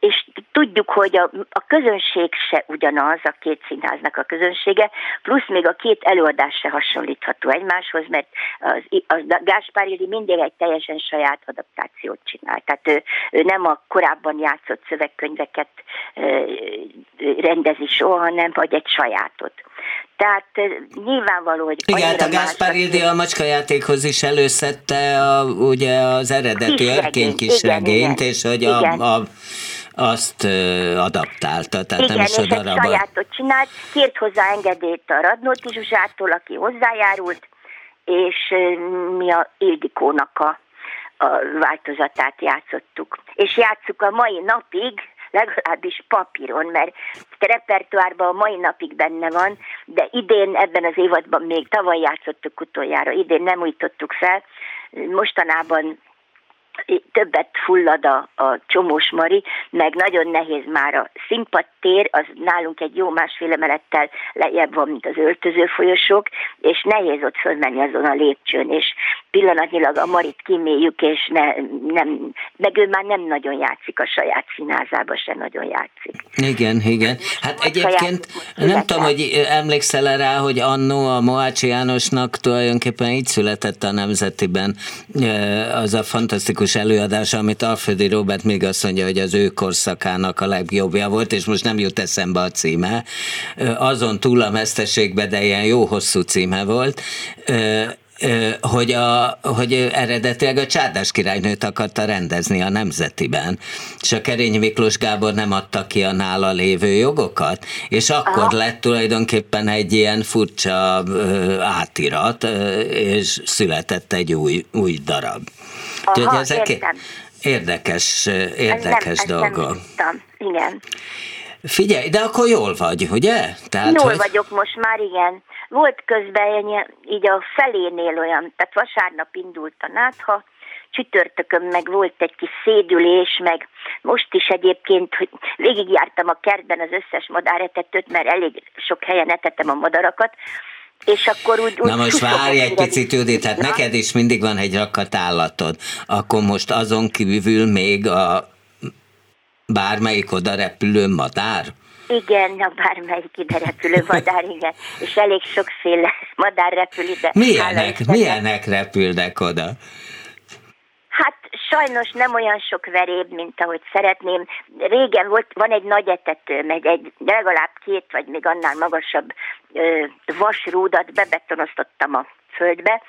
és tudjuk, hogy a, a közönség se ugyanaz, a két színháznak a közönsége, plusz még a két előadás se hasonlítható egymáshoz, mert az, a Gáspár Ili mindig egy teljesen saját adaptációt csinál. Tehát ő, ő nem a korábban játszott szövegkönyveket rendezi soha, hanem vagy egy sajátot. Tehát nyilvánvaló, hogy... Igen, hát a Gáspár Ildi a macskajátékhoz is előszette a, ugye az eredeti örkény kisregényt, és hogy a, a azt adaptálta, tehát Igen, nem is darabban. egy sajátot csinált, kért hozzá engedélyt a Radnóti Zsuzsától, aki hozzájárult, és mi a Ildikónak a, a változatát játszottuk. És játsszuk a mai napig, legalábbis papíron, mert a repertoárban a mai napig benne van, de idén ebben az évadban még tavaly játszottuk utoljára, idén nem újítottuk fel, mostanában többet fullad a, a csomós Mari, meg nagyon nehéz már a színpadtér, az nálunk egy jó másfél emelettel lejjebb van, mint az öltöző folyosók, és nehéz ott fölmenni azon a lépcsőn, és pillanatnyilag a Marit kiméljük, és ne, nem, meg ő már nem nagyon játszik a saját színázába, se nagyon játszik. Igen, igen. Hát egyébként nem tudom, hogy emlékszel rá, hogy annó a Mohácsi Jánosnak tulajdonképpen így született a Nemzetiben az a fantasztikus előadás, amit Alföldi Robert még azt mondja, hogy az ő korszakának a legjobbja volt, és most nem jut eszembe a címe. Azon túl a meszteségbe, de ilyen jó hosszú címe volt hogy, a, hogy eredetileg a Csárdás királynőt akarta rendezni a Nemzetiben, és a Kerény Miklós Gábor nem adta ki a nála lévő jogokat, és akkor Aha. lett tulajdonképpen egy ilyen furcsa átirat, és született egy új, új darab. Aha, Úgyhogy ezek értem. érdekes, érdekes nem, dolgok. Nem igen. Figyelj, de akkor jól vagy, ugye? Tehát, jól hogy... vagyok most már, igen. Volt közben így a felénél olyan, tehát vasárnap indult a nátha, csütörtökön meg volt egy kis szédülés, meg most is egyébként, hogy végigjártam a kertben az összes madáretetőt, mert elég sok helyen etettem a madarakat, és akkor úgy... úgy Na most várj egy picit, Judit, tehát neked is mindig van egy rakat állatod, akkor most azon kívül még a bármelyik oda repülő madár? Igen, a bármelyik ide repülő madár, igen. És elég sokféle madár repül ide. Milyenek, milyenek repülnek oda? Hát sajnos nem olyan sok veréb, mint ahogy szeretném. Régen volt, van egy nagy etető, meg egy legalább két, vagy még annál magasabb ö, vasrúdat bebetonoztattam a földbe,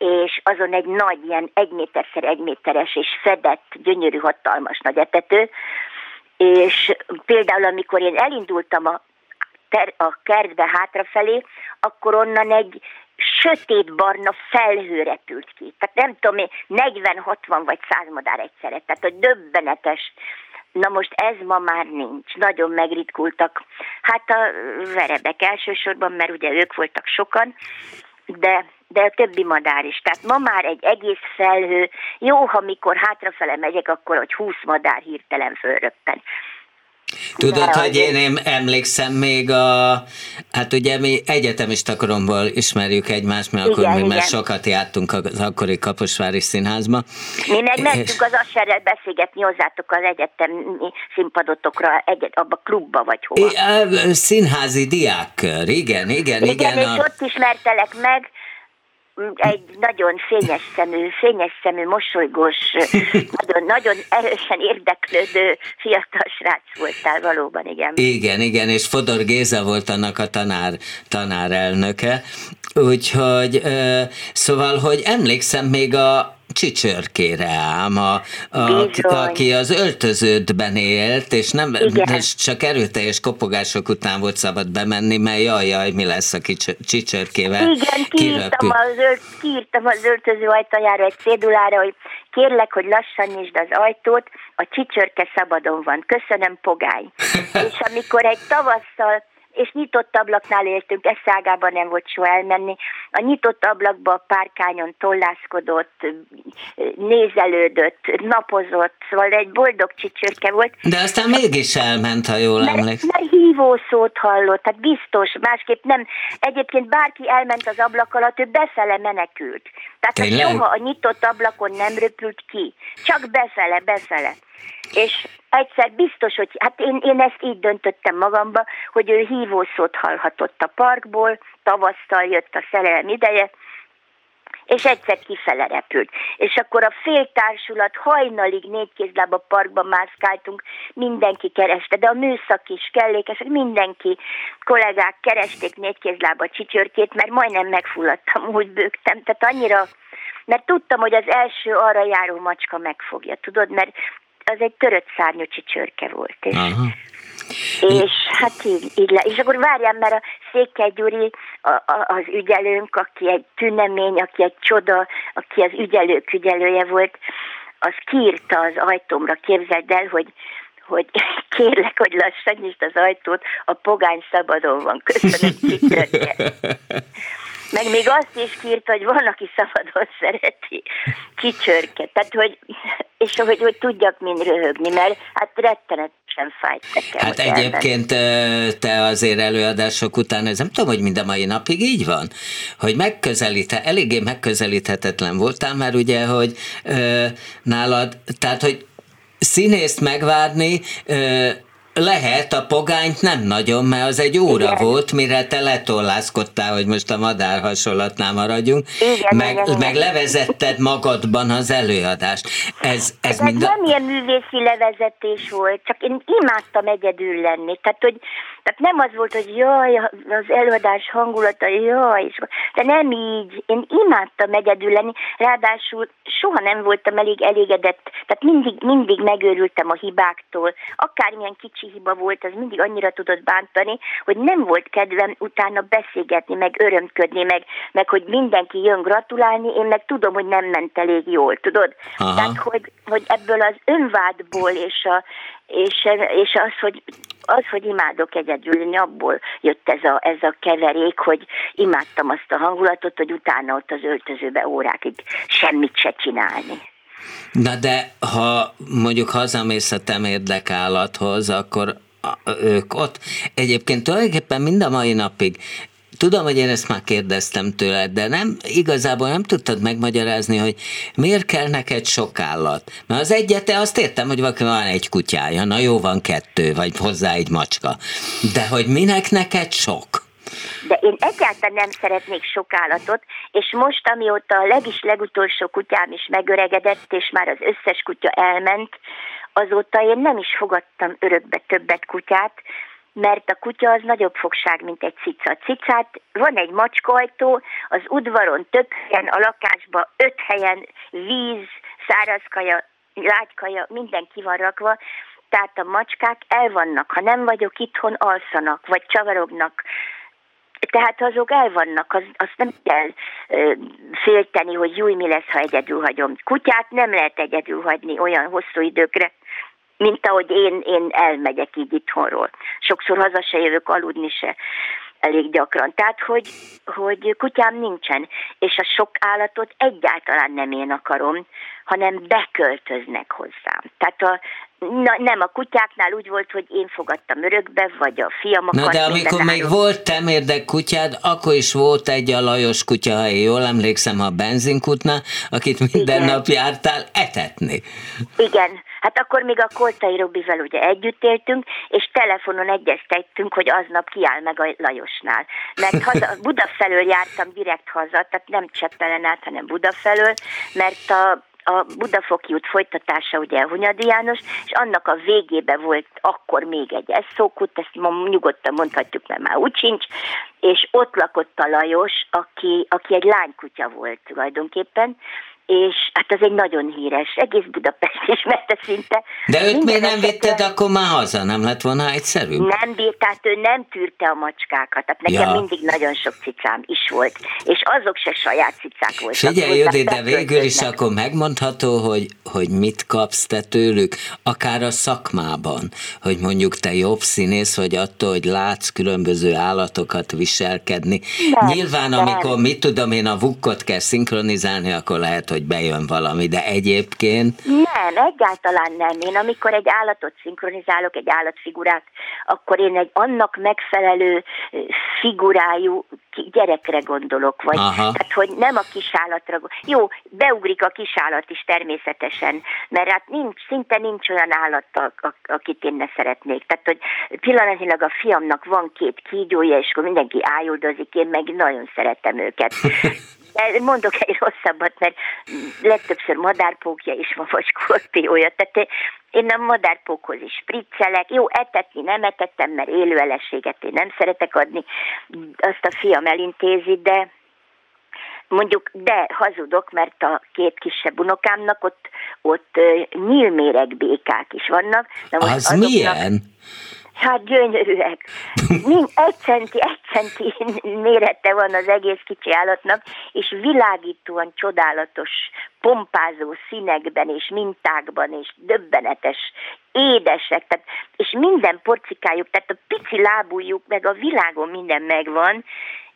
és azon egy nagy, ilyen egy méterszer egy méteres és fedett, gyönyörű, hatalmas nagy etető, és például amikor én elindultam a, ter, a kertbe hátrafelé, akkor onnan egy sötét barna felhő repült ki. Tehát nem tudom 40, 60 vagy 100 madár egyszerre. Tehát, hogy döbbenetes. Na most ez ma már nincs. Nagyon megritkultak. Hát a verebek elsősorban, mert ugye ők voltak sokan, de, de a többi madár is. Tehát ma már egy egész felhő, jó, ha mikor hátrafele megyek, akkor hogy 20 madár hirtelen fölröppen. Tudod, hogy én, én emlékszem még a, hát ugye mi egyetemista koromból ismerjük egymást, mert igen, akkor mi igen. már sokat jártunk az akkori Kaposvári Színházba. Mi meg mentünk az Asserrel beszélgetni hozzátok az egyetemi színpadotokra, egyet, abba a klubba vagy hova. I, színházi diákkör, igen, igen, igen. Igen, és a... ott ismertelek meg, egy nagyon fényes szemű, fényes szemű, mosolygós, nagyon, nagyon erősen érdeklődő fiatal srác voltál valóban, igen. Igen, igen, és Fodor Géza volt annak a tanár, tanárelnöke, úgyhogy szóval, hogy emlékszem még a csicsörkére ám, a, a, aki az öltöződben élt, és nem és csak erőteljes kopogások után volt szabad bemenni, mert jaj, jaj, mi lesz a csicsörkével. Igen, kiírtam az, ölt, kiírtam az öltöző ajtajára egy cédulára, hogy kérlek, hogy lassan nyisd az ajtót, a csicsörke szabadon van. Köszönöm, pogány. és amikor egy tavasszal és nyitott ablaknál éltünk, eszágában nem volt soha elmenni. A nyitott ablakba a párkányon tollászkodott, nézelődött, napozott, szóval egy boldog csicsörke volt. De aztán mégis elment, ha jól emlékszem. Mert hívó szót hallott, tehát biztos, másképp nem. Egyébként bárki elment az ablak alatt, ő befele menekült. Tehát soha a nyitott ablakon nem röpült ki, csak befele, befele. És egyszer biztos, hogy hát én, én ezt így döntöttem magamba, hogy ő hívószót hallhatott a parkból, tavasztal jött a szerelem ideje, és egyszer kifele repült. És akkor a féltársulat hajnalig négykézlába parkban mászkáltunk, mindenki kereste, de a műszak is kellékes, mindenki, kollégák keresték négykézlába csicsörkét, mert majdnem megfulladtam, úgy bőgtem, tehát annyira, mert tudtam, hogy az első arra járó macska megfogja, tudod, mert az egy törött szárnyú csicsörke volt. És Aha. És hát így, így le. És akkor várjam, mert a Székely Gyuri a, a, az ügyelőnk, aki egy tünemény, aki egy csoda, aki az ügyelők ügyelője volt, az kiírta az ajtómra, képzeld el, hogy hogy kérlek, hogy lassan nyisd az ajtót, a pogány szabadon van, köszönöm, Meg még azt is kírt, hogy van, aki szabadon szereti kicsörket. Tehát, hogy, és hogy, hogy tudjak mind röhögni, mert hát rettenetesen fájt nekem. Hát egyébként te azért előadások után, ez nem tudom, hogy mind a mai napig így van, hogy megközelíthe, eléggé megközelíthetetlen voltál, mert ugye, hogy ö, nálad, tehát, hogy színészt megvárni, ö, lehet, a pogányt nem nagyon, mert az egy óra igen. volt, mire te letollászkodtál, hogy most a madár hasonlatnál maradjunk, igen, meg, igen, meg igen. levezetted magadban az előadást. Ez, ez, ez mind a... nem ilyen művészi levezetés volt, csak én imádtam egyedül lenni. Tehát, hogy tehát nem az volt, hogy jaj, az előadás hangulata, jaj, és, de nem így. Én imádtam egyedül lenni, ráadásul soha nem voltam elég elégedett, tehát mindig, mindig megőrültem a hibáktól. Akármilyen kicsi hiba volt, az mindig annyira tudott bántani, hogy nem volt kedvem utána beszélgetni, meg örömködni, meg, meg hogy mindenki jön gratulálni, én meg tudom, hogy nem ment elég jól, tudod? Aha. Tehát, hogy, hogy ebből az önvádból és, a, és, és az, hogy az, hogy imádok egyedülni, abból jött ez a, ez a keverék, hogy imádtam azt a hangulatot, hogy utána ott az öltözőbe órákig semmit se csinálni. Na de ha mondjuk hazamész a temérdekállathoz, akkor ők ott egyébként tulajdonképpen mind a mai napig Tudom, hogy én ezt már kérdeztem tőled, de nem, igazából nem tudtad megmagyarázni, hogy miért kell neked sok állat. Mert az egyete azt értem, hogy van egy kutyája, na jó, van kettő, vagy hozzá egy macska. De hogy minek neked sok? De én egyáltalán nem szeretnék sok állatot, és most, amióta a legis legutolsó kutyám is megöregedett, és már az összes kutya elment, azóta én nem is fogadtam örökbe többet kutyát, mert a kutya az nagyobb fogság, mint egy cica. Cicát van egy macskajtó, az udvaron több helyen, a lakásban öt helyen víz, szárazkaja, lágykaja, minden ki van rakva, tehát a macskák el vannak, ha nem vagyok itthon, alszanak, vagy csavarognak, tehát azok el vannak, az, nem kell ö, félteni, hogy júj, mi lesz, ha egyedül hagyom. Kutyát nem lehet egyedül hagyni olyan hosszú időkre, mint ahogy én, én elmegyek így itthonról. Sokszor haza se jövök aludni se elég gyakran. Tehát, hogy, hogy kutyám nincsen, és a sok állatot egyáltalán nem én akarom, hanem beköltöznek hozzám. Tehát a, na, nem, a kutyáknál úgy volt, hogy én fogadtam örökbe, vagy a fiam Na de amikor még volt temérdek kutyád, akkor is volt egy a Lajos kutya, ha én jól emlékszem, a benzinkutnál, akit minden Igen. nap jártál etetni. Igen, Hát akkor még a Koltai Robival ugye együtt éltünk, és telefonon egyeztettünk, hogy aznap kiáll meg a Lajosnál. Mert haza, Buda felől jártam direkt haza, tehát nem Cseppelen át, hanem Buda felől, mert a a Budafoki út folytatása ugye Hunyadi János, és annak a végébe volt akkor még egy eszókút, ezt ma nyugodtan mondhatjuk, mert már úgy sincs, és ott lakott a Lajos, aki, aki egy lánykutya volt tulajdonképpen, és hát az egy nagyon híres, egész Budapest ismerte szinte. De őt miért nem vitted akkor már haza? Nem lett volna egyszerű? Nem bírt, tehát ő nem tűrte a macskákat. Tehát nekem ja. mindig nagyon sok cicám is volt, és azok se saját cicák voltak. Figyelj, Judi, de végül is akkor megmondható, hogy, hogy mit kapsz te tőlük, akár a szakmában, hogy mondjuk te jobb színész vagy attól, hogy látsz különböző állatokat viselkedni. Nem, Nyilván, nem. amikor mit tudom én, a vukkot kell szinkronizálni, akkor lehet, hogy hogy bejön valami, de egyébként... Nem, egyáltalán nem. Én amikor egy állatot szinkronizálok, egy állatfigurát, akkor én egy annak megfelelő figurájú gyerekre gondolok, vagy Aha. tehát, hogy nem a kisállatra. Jó, beugrik a kisállat is természetesen, mert hát nincs, szinte nincs olyan állat, akit én ne szeretnék. Tehát, hogy pillanatilag a fiamnak van két kígyója, és akkor mindenki ájuldozik, én meg nagyon szeretem őket. Mondok egy rosszabbat, mert legtöbbször madárpókja is van, vagy skorpiója. Tehát én a madárpókhoz is spriccelek. Jó, etetni nem etettem, mert élőelességet én nem szeretek adni. Azt a fiam elintézi, de mondjuk, de hazudok, mert a két kisebb unokámnak ott, ott nyílméreg békák is vannak. Na most Az azoknak, milyen? Hát gyönyörűek. Mind egy centi, egy centi mérete van az egész kicsi állatnak, és világítóan csodálatos, pompázó színekben és mintákban, és döbbenetes, édesek, tehát, és minden porcikájuk, tehát a pici lábújuk, meg a világon minden megvan,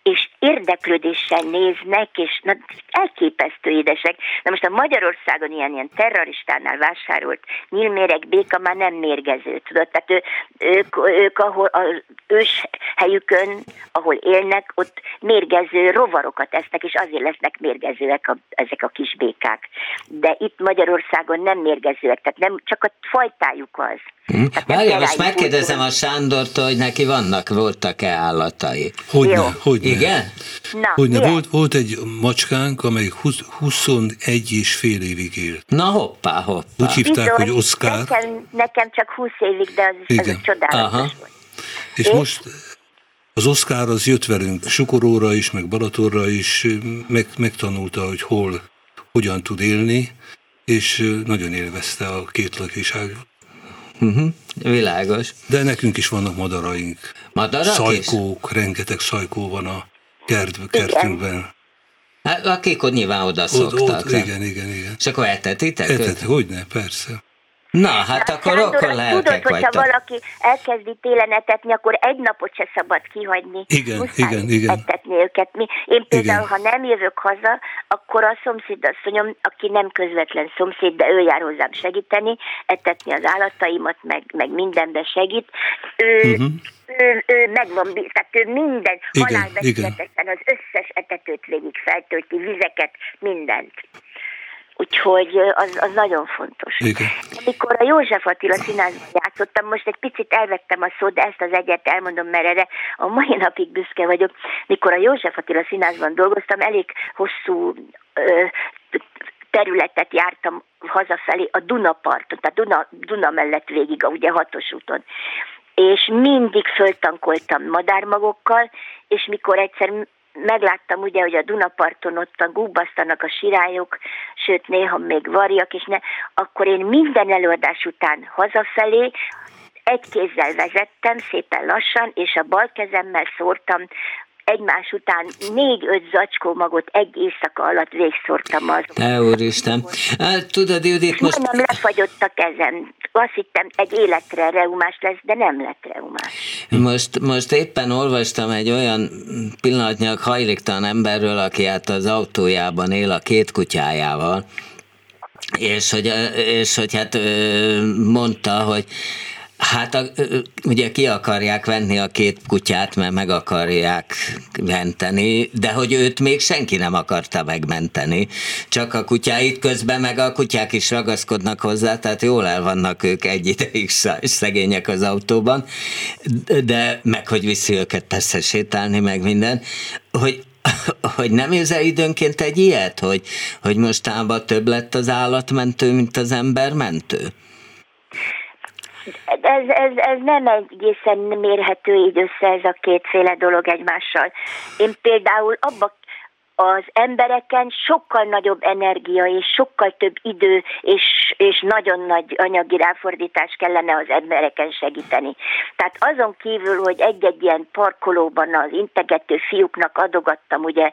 és érdeklődéssel néznek, és na, elképesztő édesek. Na most a Magyarországon ilyen, ilyen terroristánál vásárolt nyílméreg béka már nem mérgező, tudod? Tehát ő, ők, ők ahol az ős helyükön, ahol élnek, ott mérgező rovarokat esznek, és azért lesznek mérgezőek a, ezek a kis békák. De itt Magyarországon nem mérgezőek, tehát nem csak a fajtájuk az. Hm? Várja, most megkérdezem a Sándortól, hogy neki vannak, voltak-e állatai? Hogyne, hogyne. Igen? Na, Hogyne, milyen? volt, volt egy macskánk, amely 20, 21 és fél évig élt. Na hoppá, hoppá. Úgy hívták, Bizony, hogy Oszkár, Nekem, nekem csak 20 évig, de az, az Igen. csodálatos Aha. volt. és most az Oszkár az jött velünk Sukoróra is, meg Balatorra is, meg, megtanulta, hogy hol, hogyan tud élni, és nagyon élvezte a két lakiságot. Uh-huh. Világos. De nekünk is vannak madaraink. Madarak is? Szajkók, rengeteg szajkó van a kert, kertünkben. Hát, akik ott nyilván oda Ott, szoktak. ott, igen, igen, igen. És akkor etetitek Etet, hogyne, persze. Na, hát akkor rokon lelkek tudod, hogyha vagytok. valaki elkezdi télen etetni, akkor egy napot se szabad kihagyni. Igen, Muszáj igen, igen. etetni őket. Mi, én például, Igen. ha nem jövök haza, akkor a szomszédasszonyom, aki nem közvetlen szomszéd, de ő jár hozzám segíteni, etetni az állataimat, meg, meg mindenbe segít. Ő, Mhm. ő, ő megvan, tehát ő minden Igen, halálbeszéletesen az összes etetőt végig feltölti, vizeket, mindent. Úgyhogy az, az nagyon fontos. Igen. Amikor a József Attila színházban játszottam, most egy picit elvettem a szót, de ezt az egyet elmondom, mert erre a mai napig büszke vagyok. Mikor a József Attila színházban dolgoztam, elég hosszú ö, területet jártam hazafelé a Dunaparton, tehát Duna, Duna mellett végig, a ugye hatos úton. És mindig föltankoltam madármagokkal, és mikor egyszer megláttam ugye, hogy a Dunaparton ott a gubbasztanak a sirályok, sőt néha még varjak, és ne, akkor én minden előadás után hazafelé egy kézzel vezettem, szépen lassan, és a bal kezemmel szórtam egymás után négy-öt zacskó magot egy éjszaka alatt végszórtam az. Te úristen. Hát, tudod, Judit, most Majdnem lefagyott a kezem. Azt hittem, egy életre reumás lesz, de nem lett reumás. Most, most éppen olvastam egy olyan pillanatnyilag hajléktalan emberről, aki hát az autójában él a két kutyájával, és hogy, és hogy hát mondta, hogy Hát a, ugye ki akarják venni a két kutyát, mert meg akarják menteni, de hogy őt még senki nem akarta megmenteni. Csak a kutyáit közben meg a kutyák is ragaszkodnak hozzá, tehát jól el vannak ők egy ideig sz- szegények az autóban, de meg hogy viszi őket persze sétálni, meg minden, hogy hogy nem érzel időnként egy ilyet, hogy, hogy mostában több lett az állatmentő, mint az embermentő? Ez, ez, ez nem egészen mérhető így össze ez a kétféle dolog egymással. Én például abba az embereken sokkal nagyobb energia és sokkal több idő és, és nagyon nagy anyagi ráfordítás kellene az embereken segíteni. Tehát azon kívül, hogy egy-egy ilyen parkolóban az integető fiúknak adogattam, ugye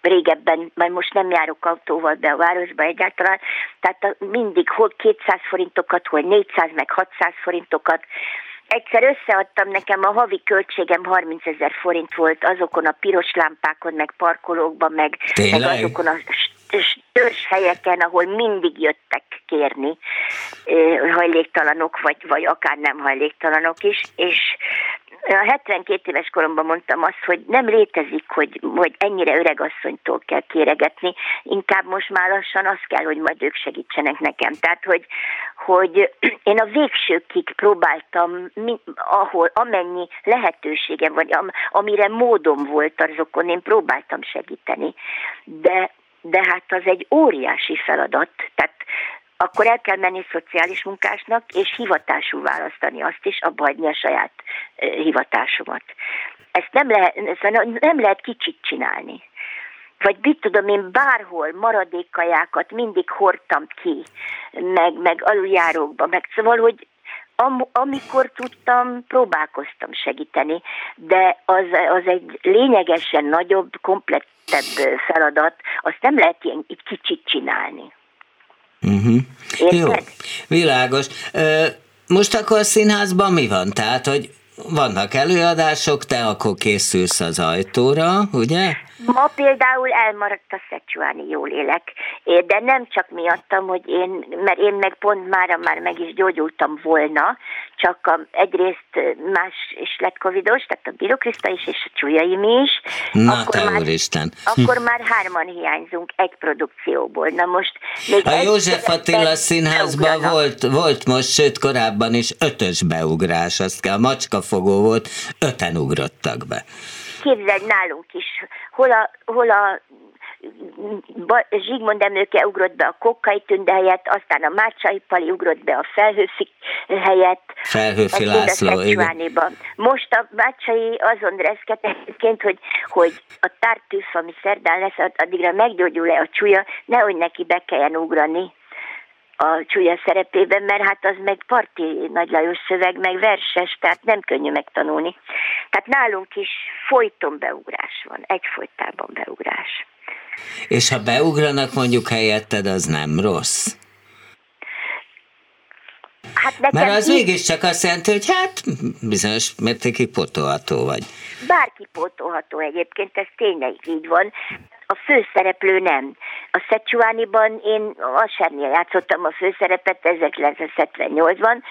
régebben, majd most nem járok autóval be a városba egyáltalán, tehát mindig hol 200 forintokat, hol 400 meg 600 forintokat, Egyszer összeadtam nekem, a havi költségem 30 ezer forint volt azokon a piros lámpákon, meg parkolókban, meg, meg azokon a törzs helyeken, ahol mindig jöttek kérni hajléktalanok, vagy, vagy akár nem hajléktalanok is, és a 72 éves koromban mondtam azt, hogy nem létezik, hogy, hogy ennyire öreg asszonytól kell kéregetni, inkább most már lassan az kell, hogy majd ők segítsenek nekem. Tehát, hogy, hogy én a végsőkig próbáltam, ahol amennyi lehetőségem am, amire módom volt azokon, én próbáltam segíteni. De, de hát az egy óriási feladat, tehát akkor el kell menni szociális munkásnak, és hivatású választani azt is, abba hagyni a saját hivatásomat. Ezt nem lehet, ezt nem lehet kicsit csinálni. Vagy mit tudom én, bárhol maradékkajákat mindig hordtam ki, meg, meg aluljárókba, meg szóval, hogy am, amikor tudtam, próbálkoztam segíteni, de az, az egy lényegesen nagyobb, komplettebb feladat, azt nem lehet ilyen egy kicsit csinálni. Uh-huh. Jó, világos. Most akkor a színházban mi van? Tehát, hogy vannak előadások, te akkor készülsz az ajtóra, ugye? Ma például elmaradt a Szecsuáni jól élek, de nem csak miattam, hogy én, mert én meg pont mára már meg is gyógyultam volna, csak a, egyrészt más is lett covidos, tehát a Bíró Kriszta is, és a Csúlyaim is. Na, akkor te már, úristen. Akkor már hárman hiányzunk egy produkcióból. Na most még A József Attila színházban volt, volt most, sőt korábban is ötös beugrás, azt kell, a macskafogó volt, öten ugrottak be. Képzeld nálunk is, hol a, hol a Zsigmond emlőke ugrott be a Kokkai Tünde helyett, aztán a Márcsai Pali ugrott be a Felhőfi helyett. Felhőfi László, Most a Márcsai azon reszket egyébként, hogy, hogy a tártűz, ami szerdán lesz, addigra meggyógyul-e a csúlya, nehogy neki be kelljen ugrani a csúlya szerepében, mert hát az meg parti Nagy Lajos szöveg, meg verses, tehát nem könnyű megtanulni. Tehát nálunk is folyton beugrás van, egyfolytában beugrás. És ha beugranak mondjuk helyetted, az nem rossz? Hát nekem Mert az így... mégiscsak azt jelenti, hogy hát bizonyos mértékig pótolható vagy. Bárki pótolható egyébként, ez tényleg így van főszereplő nem. A Szecsuániban én Asárnél játszottam a főszerepet 1978-ban,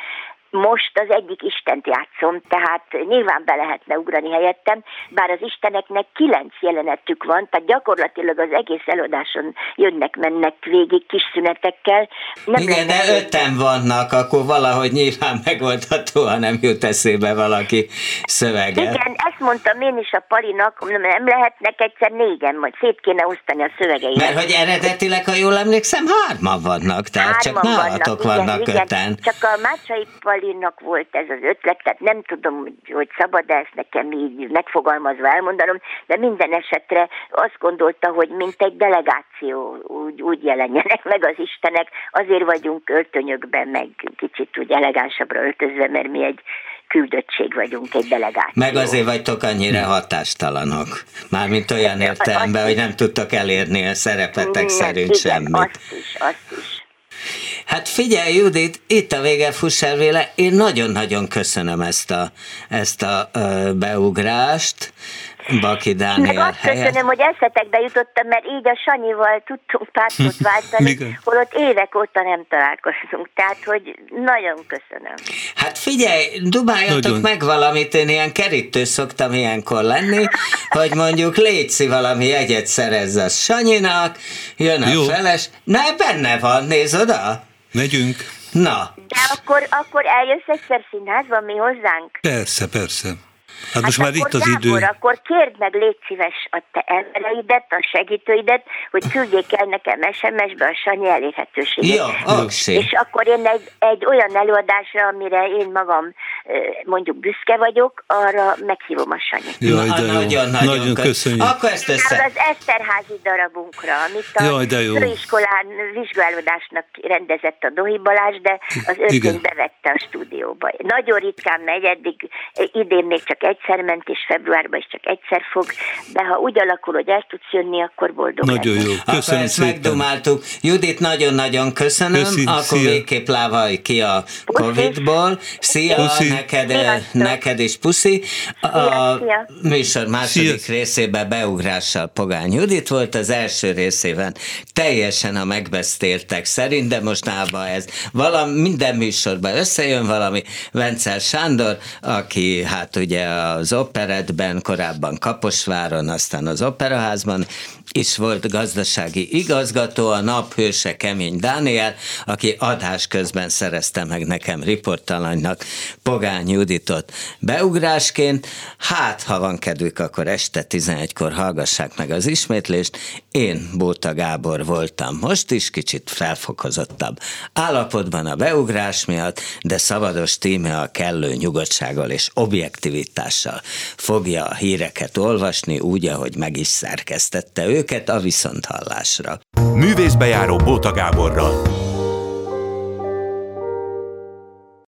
most az egyik Istent játszom, tehát nyilván be lehetne ugrani helyettem, bár az Isteneknek kilenc jelenetük van, tehát gyakorlatilag az egész előadáson jönnek-mennek végig kis szünetekkel. Nem Igen, de öten vannak, akkor valahogy nyilván megoldható, ha nem jut eszébe valaki szövege. Igen, ezt mondtam én is a Palinak, nem lehetnek egyszer négyen, majd szét kéne osztani a szövegeimet. Mert hogy eredetileg, ha jól emlékszem, hárman vannak, tehát hárman csak nálatok vannak, vannak igen, öten. Igen. Csak a Mácsai Pali Kalinnak volt ez az ötlet, tehát nem tudom, hogy szabad -e ezt nekem így megfogalmazva elmondanom, de minden esetre azt gondolta, hogy mint egy delegáció úgy, úgy jelenjenek meg az Istenek, azért vagyunk öltönyökben, meg kicsit úgy elegánsabbra öltözve, mert mi egy küldöttség vagyunk, egy delegáció. Meg azért vagytok annyira hatástalanok. Mármint olyan értelemben, hogy nem tudtak elérni a szerepetek szerint igen, semmit. Azt is, azt is. Hát figyelj, Judit, itt a vége fuss véle. Én nagyon-nagyon köszönöm ezt a, ezt a ö, beugrást. Baki Dániel Meg azt helyett. köszönöm, hogy eszetekbe jutottam, mert így a Sanyival tudtunk pártot váltani, holott évek óta nem találkoztunk. Tehát, hogy nagyon köszönöm. Hát figyelj, dubáljatok nagyon. meg valamit, én ilyen kerítő szoktam ilyenkor lenni, hogy mondjuk létszi valami jegyet szerezz a Sanyinak, jön a Jó. feles. Ne, benne van, nézd oda. Megyünk. Na. De akkor, akkor eljössz egyszer színházba mi hozzánk? Persze, persze. Hát, hát most már itt az Gábor, idő. akkor kérd meg, légy szíves a te embereidet, a segítőidet, hogy küldjék el nekem SMS-be a Sanyi elérhetőséget. Ja, aksi. És akkor én egy, egy olyan előadásra, amire én magam mondjuk büszke vagyok, arra meghívom a Sanyit. Jaj, de jó. Nagyon, nagyon, nagyon köszönjük. Akkor ezt össze... Az Eszterházi darabunkra, amit a Jaj, de jó. főiskolán vizsgálódásnak rendezett a Dohi Balázs, de az ötén bevette a stúdióba. Nagyon ritkán megy, eddig idén még csak egyszer ment, és februárban is csak egyszer fog, de ha úgy alakul, hogy el tudsz jönni, akkor boldog Nagyon lesz. jó, köszönöm ezt szépen. megdomáltuk. Judit, nagyon-nagyon köszönöm, Köszi, akkor szia. végképp lávaj ki a Covid-ból. Szia, puszi. neked, neked is puszi. A szia, műsor második szia. részében beugrással Pogány Judit volt, az első részében teljesen a megbeszéltek szerint, de most nába ez valami, minden műsorban összejön valami. Vencel Sándor, aki hát ugye az operetben, korábban Kaposváron, aztán az operaházban is volt gazdasági igazgató, a naphőse Kemény Dániel, aki adás közben szerezte meg nekem riportalanynak Pogány Juditot beugrásként. Hát, ha van kedvük, akkor este 11-kor hallgassák meg az ismétlést. Én Bóta Gábor voltam most is, kicsit felfokozottabb állapotban a beugrás miatt, de Szabados tíme a kellő nyugodtsággal és objektivitással fogja a híreket olvasni úgy, ahogy meg is szerkesztette ő őket a viszonthallásra. Művészbejáró Bóta Gáborral.